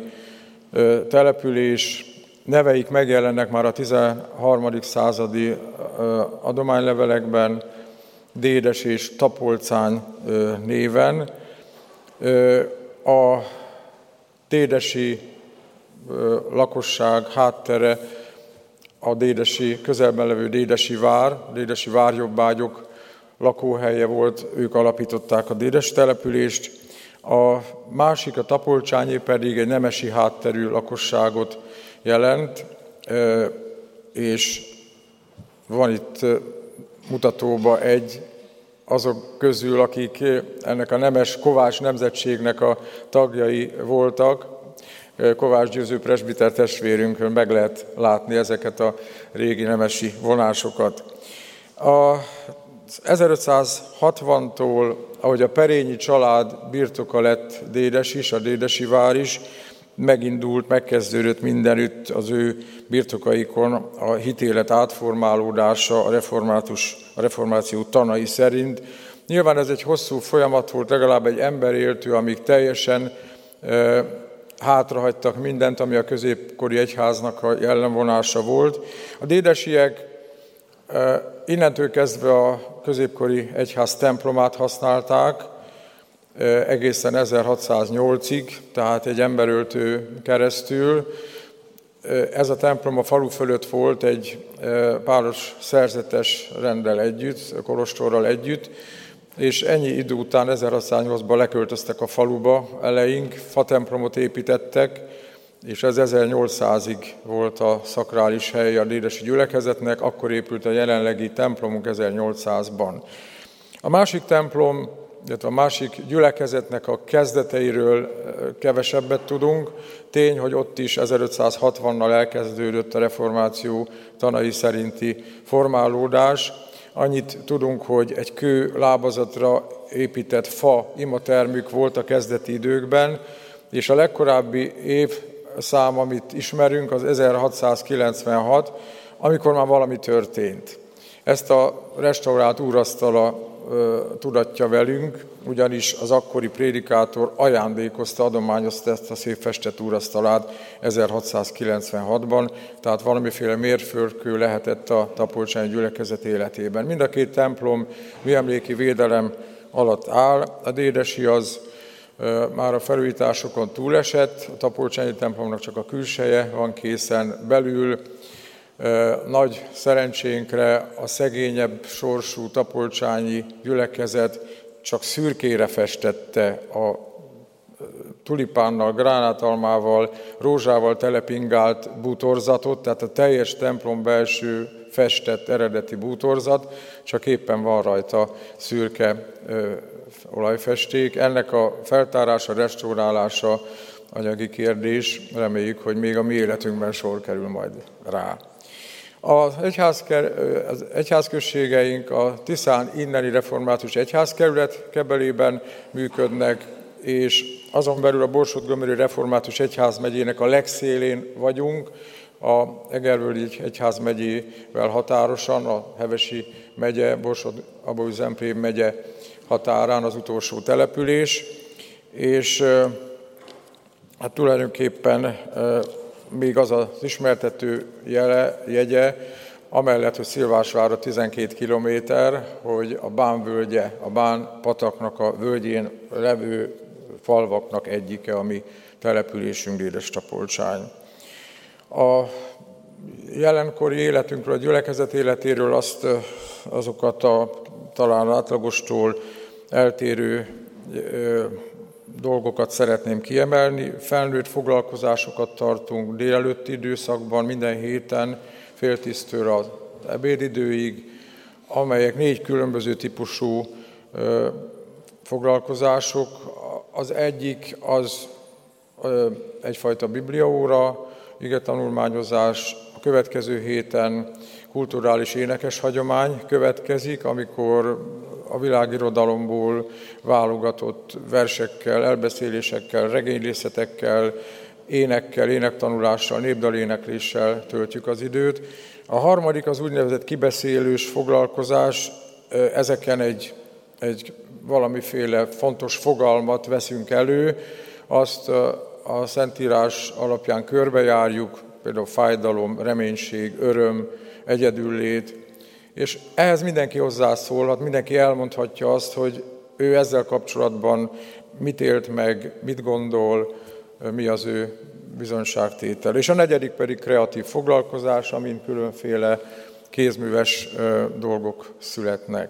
S2: település, neveik megjelennek már a 13. századi adománylevelekben, Dédes és Tapolcány néven. A dédesi lakosság háttere a dédesi, közelben levő dédesi vár, dédesi várjobbágyok lakóhelye volt, ők alapították a dédes települést. A másik, a Tapolcsányi pedig egy nemesi hátterű lakosságot jelent, és van itt mutatóba egy azok közül, akik ennek a nemes Kovács nemzetségnek a tagjai voltak, Kovács Győző presbiter testvérünkön meg lehet látni ezeket a régi nemesi vonásokat. A 1560-tól, ahogy a Perényi család birtoka lett Dédes is, a Dédesi vár is, megindult, megkezdődött mindenütt az ő birtokaikon a hitélet átformálódása a, református, a reformáció tanai szerint. Nyilván ez egy hosszú folyamat volt, legalább egy ember éltő, amíg teljesen e, hátrahagytak mindent, ami a középkori egyháznak a jellemvonása volt. A dédesiek e, innentől kezdve a középkori egyház templomát használták, egészen 1608-ig, tehát egy emberöltő keresztül. Ez a templom a falu fölött volt egy páros szerzetes rendel együtt, kolostorral együtt, és ennyi idő után 1608-ban leköltöztek a faluba eleink, templomot építettek, és ez 1800-ig volt a szakrális hely a Dédesi gyülekezetnek, akkor épült a jelenlegi templomunk 1800-ban. A másik templom illetve a másik gyülekezetnek a kezdeteiről kevesebbet tudunk. Tény, hogy ott is 1560-nal elkezdődött a reformáció tanai szerinti formálódás. Annyit tudunk, hogy egy kő lábazatra épített fa imatermük volt a kezdeti időkben, és a legkorábbi évszám, amit ismerünk, az 1696, amikor már valami történt. Ezt a restaurált úrasztala tudatja velünk, ugyanis az akkori prédikátor ajándékozta, adományozta ezt a szép festett úrasztalát 1696-ban, tehát valamiféle mérföldkő lehetett a Tapolcsányi gyülekezet életében. Mind a két templom műemléki védelem alatt áll. A Dédesi az már a felújításokon túlesett, a Tapolcsányi templomnak csak a külseje van készen, belül nagy szerencsénkre a szegényebb sorsú tapolcsányi gyülekezet csak szürkére festette a tulipánnal, gránátalmával, rózsával telepingált bútorzatot, tehát a teljes templom belső festett eredeti bútorzat, csak éppen van rajta szürke ö, olajfesték. Ennek a feltárása, restaurálása anyagi kérdés, reméljük, hogy még a mi életünkben sor kerül majd rá. Az, egyházker, az egyházközségeink a Tiszán inneni református egyházkerület kebelében működnek, és azon belül a Borsod-Gömöri Református Egyházmegyének a legszélén vagyunk, a Egervölgyi Egyház megyével határosan, a Hevesi megye, Borsod, Abaúj Zemplén megye határán az utolsó település, és hát tulajdonképpen még az az ismertető jele, jegye, amellett, hogy Szilvásvára 12 kilométer, hogy a Bán völgye, a Bán pataknak a völgyén levő falvaknak egyike, ami településünk Dédes Tapolcsány. A jelenkori életünkről, a gyülekezet életéről azt, azokat a talán átlagostól eltérő dolgokat szeretném kiemelni. Felnőtt foglalkozásokat tartunk délelőtti időszakban, minden héten fél tíztől az ebédidőig, amelyek négy különböző típusú foglalkozások. Az egyik az egyfajta bibliaóra, tanulmányozás, a következő héten kulturális énekes hagyomány következik, amikor a világirodalomból válogatott versekkel, elbeszélésekkel, regényrészetekkel, énekkel, énektanulással, népdalénekléssel töltjük az időt. A harmadik az úgynevezett kibeszélős foglalkozás, ezeken egy, egy valamiféle fontos fogalmat veszünk elő, azt a Szentírás alapján körbejárjuk, például fájdalom, reménység, öröm, egyedüllét, és ehhez mindenki hozzászólhat, mindenki elmondhatja azt, hogy ő ezzel kapcsolatban mit élt meg, mit gondol, mi az ő bizonyságtétel. És a negyedik pedig kreatív foglalkozás, amin különféle kézműves dolgok születnek.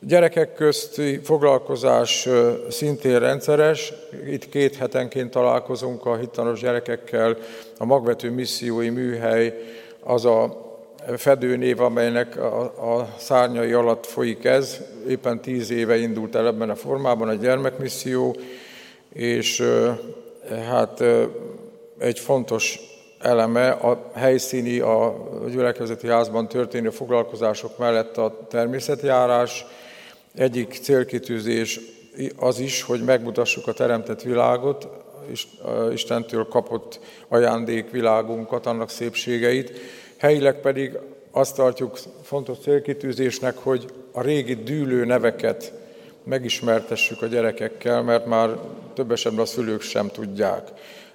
S2: Gyerekek közti foglalkozás szintén rendszeres, itt két hetenként találkozunk a hittanos gyerekekkel, a magvető missziói műhely az a fedőnév, amelynek a, a szárnyai alatt folyik ez. Éppen tíz éve indult el ebben a formában a gyermekmisszió, és hát egy fontos eleme a helyszíni, a gyülekezeti házban történő foglalkozások mellett a természetjárás. Egyik célkitűzés az is, hogy megmutassuk a teremtett világot, Istentől kapott ajándékvilágunkat, annak szépségeit, Helyileg pedig azt tartjuk fontos célkitűzésnek, hogy a régi dűlő neveket megismertessük a gyerekekkel, mert már több esetben a szülők sem tudják.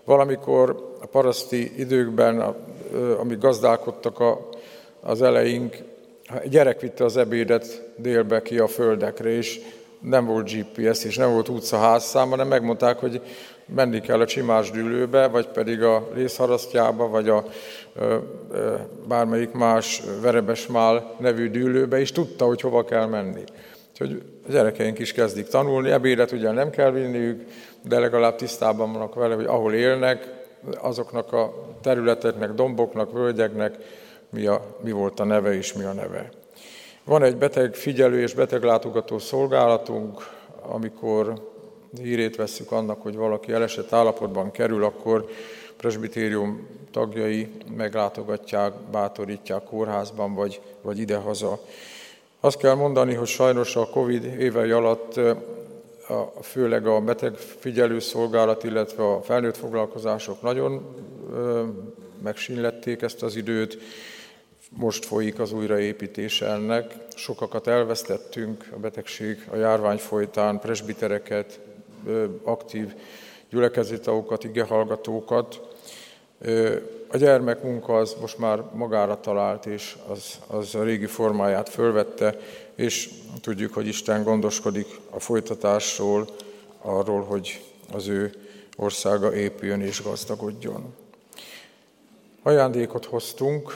S2: Valamikor a paraszti időkben, amíg gazdálkodtak a, az eleink, a gyerek vitte az ebédet délbe ki a földekre, és nem volt GPS, és nem volt utca házszám, hanem megmondták, hogy menni kell a csimás dűlőbe, vagy pedig a részharasztjába, vagy a ö, bármelyik más verebesmál nevű dűlőbe, és tudta, hogy hova kell menni. Úgyhogy a gyerekeink is kezdik tanulni, ebédet ugye nem kell vinniük, de legalább tisztában vannak vele, hogy ahol élnek, azoknak a területeknek, domboknak, völgyeknek mi, a, mi volt a neve és mi a neve. Van egy beteg figyelő és beteglátogató szolgálatunk, amikor hírét vesszük annak, hogy valaki elesett állapotban kerül, akkor presbitérium tagjai meglátogatják, bátorítják kórházban, vagy, vagy idehaza. Azt kell mondani, hogy sajnos a Covid évei alatt a, főleg a beteg figyelőszolgálat, illetve a felnőtt foglalkozások nagyon megsínlették ezt az időt, most folyik az újraépítése ennek. Sokakat elvesztettünk a betegség, a járvány folytán, presbitereket, aktív gyülekezetagokat, igehallgatókat. A gyermekmunka az most már magára talált, és az, az a régi formáját fölvette, és tudjuk, hogy Isten gondoskodik a folytatásról, arról, hogy az ő országa épüljön és gazdagodjon. Ajándékot hoztunk.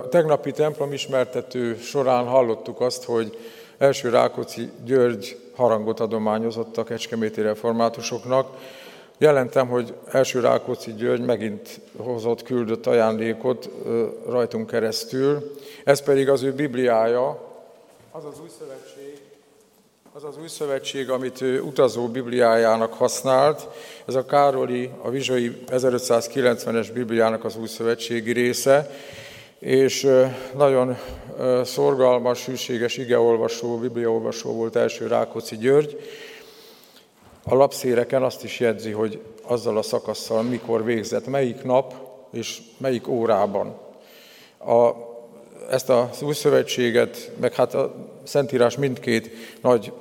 S2: A tegnapi templom ismertető során hallottuk azt, hogy első Rákóczi György harangot adományozott a kecskeméti reformátusoknak. Jelentem, hogy első Rákóczi György megint hozott, küldött ajándékot rajtunk keresztül. Ez pedig az ő Bibliája, az az új szövetség, az az új szövetség, amit ő utazó Bibliájának használt. Ez a Károli, a Vizsai 1590-es Bibliának az új szövetségi része, és nagyon szorgalmas, hűséges igeolvasó, bibliaolvasó volt első Rákóczi György, a lapszéreken azt is jegyzi, hogy azzal a szakasszal mikor végzett, melyik nap és melyik órában. A, ezt az új szövetséget, meg hát a Szentírás mindkét nagy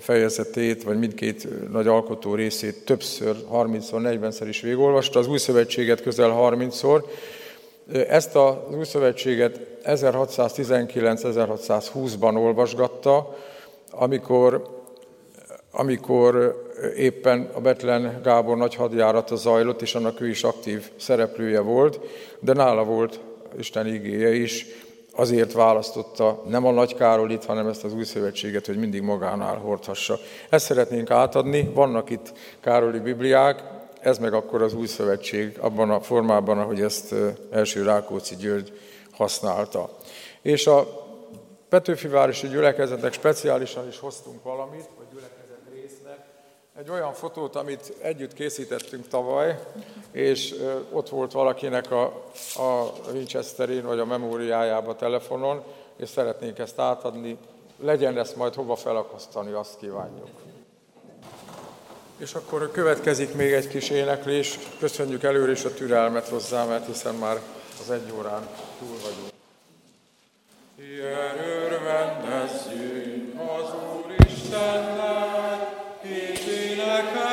S2: fejezetét, vagy mindkét nagy alkotó részét többször, 30-szor, 40-szer is végolvasta, az új szövetséget közel 30-szor. Ezt az új szövetséget 1619-1620-ban olvasgatta, amikor amikor éppen a Betlen Gábor nagy hadjárata zajlott, és annak ő is aktív szereplője volt, de nála volt Isten igéje is, azért választotta nem a Nagy Károlit, hanem ezt az új szövetséget, hogy mindig magánál hordhassa. Ezt szeretnénk átadni, vannak itt Károli Bibliák, ez meg akkor az új szövetség abban a formában, ahogy ezt első Rákóczi György használta. És a Petőfivárosi gyülekezetnek speciálisan is hoztunk valamit, vagy gyülekezet egy olyan fotót, amit együtt készítettünk tavaly, és ott volt valakinek a, a Winchesterén vagy a memóriájába telefonon, és szeretnénk ezt átadni. Legyen ezt majd hova felakasztani, azt kívánjuk. És akkor következik még egy kis éneklés. Köszönjük előre is a türelmet hozzá, mert hiszen már az egy órán túl vagyunk. Ilyen az Úristennek, énekeljünk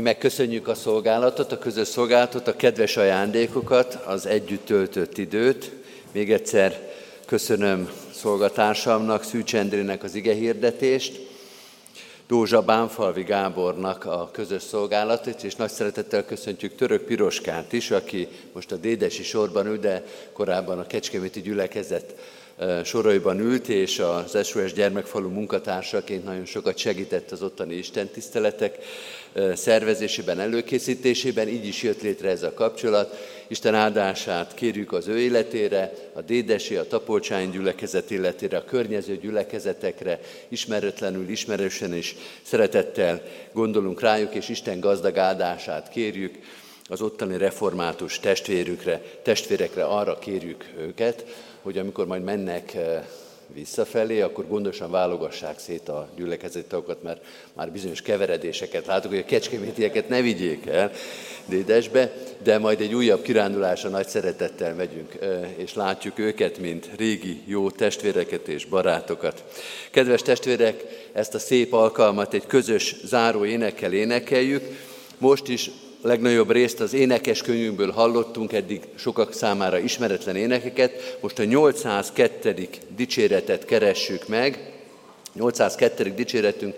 S1: Mi megköszönjük a szolgálatot, a közös szolgálatot, a kedves ajándékokat, az együtt töltött időt. Még egyszer köszönöm szolgatársamnak, Szűcs Endrének az ige hirdetést, Dózsa Bánfalvi Gábornak a közös szolgálatot, és nagy szeretettel köszöntjük Török Piroskát is, aki most a Dédesi sorban ül, de korábban a Kecskeméti gyülekezet soraiban ült, és az SOS Gyermekfalu munkatársaként nagyon sokat segített az ottani istentiszteletek szervezésében, előkészítésében, így is jött létre ez a kapcsolat. Isten áldását kérjük az ő életére, a Dédesi, a Tapolcsány gyülekezet életére, a környező gyülekezetekre, ismeretlenül, ismerősen és szeretettel gondolunk rájuk, és Isten gazdag áldását kérjük az ottani református testvérükre, testvérekre arra kérjük őket, hogy amikor majd mennek visszafelé, akkor gondosan válogassák szét a gyülekezeti tagokat, mert már bizonyos keveredéseket látok, hogy a kecskemétieket ne vigyék el Dédesbe, de majd egy újabb kirándulásra nagy szeretettel megyünk, és látjuk őket, mint régi jó testvéreket és barátokat. Kedves testvérek, ezt a szép alkalmat egy közös záró énekkel énekeljük. Most is legnagyobb részt az énekes könyvünkből hallottunk, eddig sokak számára ismeretlen énekeket, most a 802. dicséretet keressük meg. 802. dicséretünk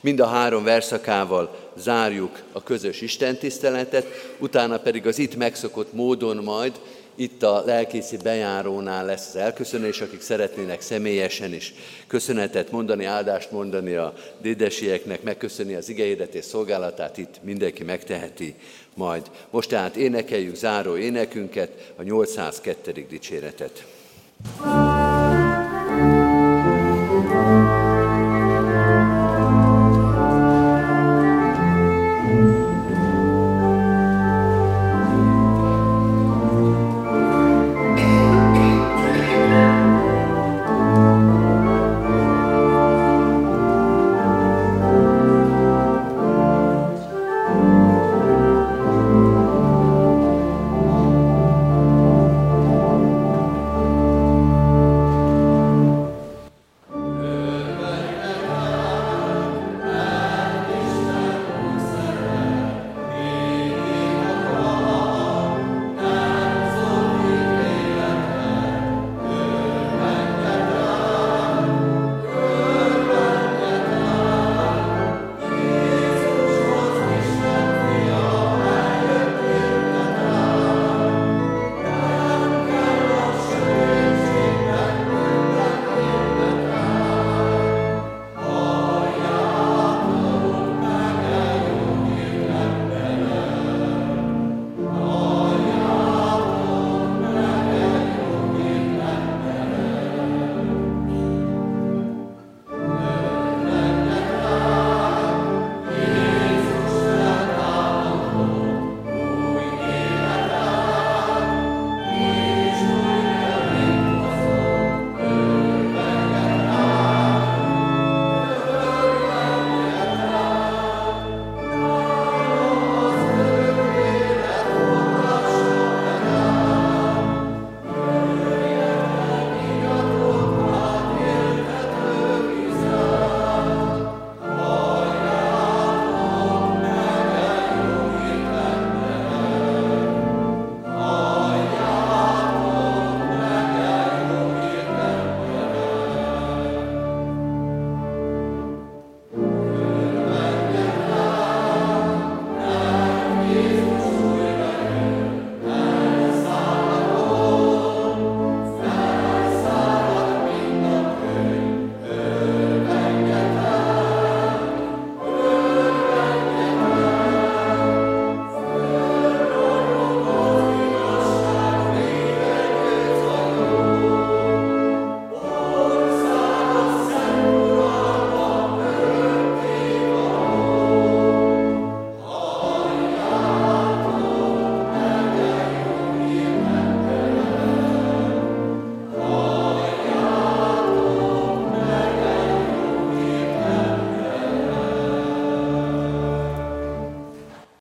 S1: mind a három verszakával zárjuk a közös istentiszteletet, utána pedig az itt megszokott módon majd itt a lelkészi bejárónál lesz az elköszönés, akik szeretnének személyesen is köszönetet mondani, áldást mondani a dédesieknek, megköszönni az igehirdetés szolgálatát, itt mindenki megteheti majd. Most tehát énekeljük záró énekünket, a 802. dicséretet. thank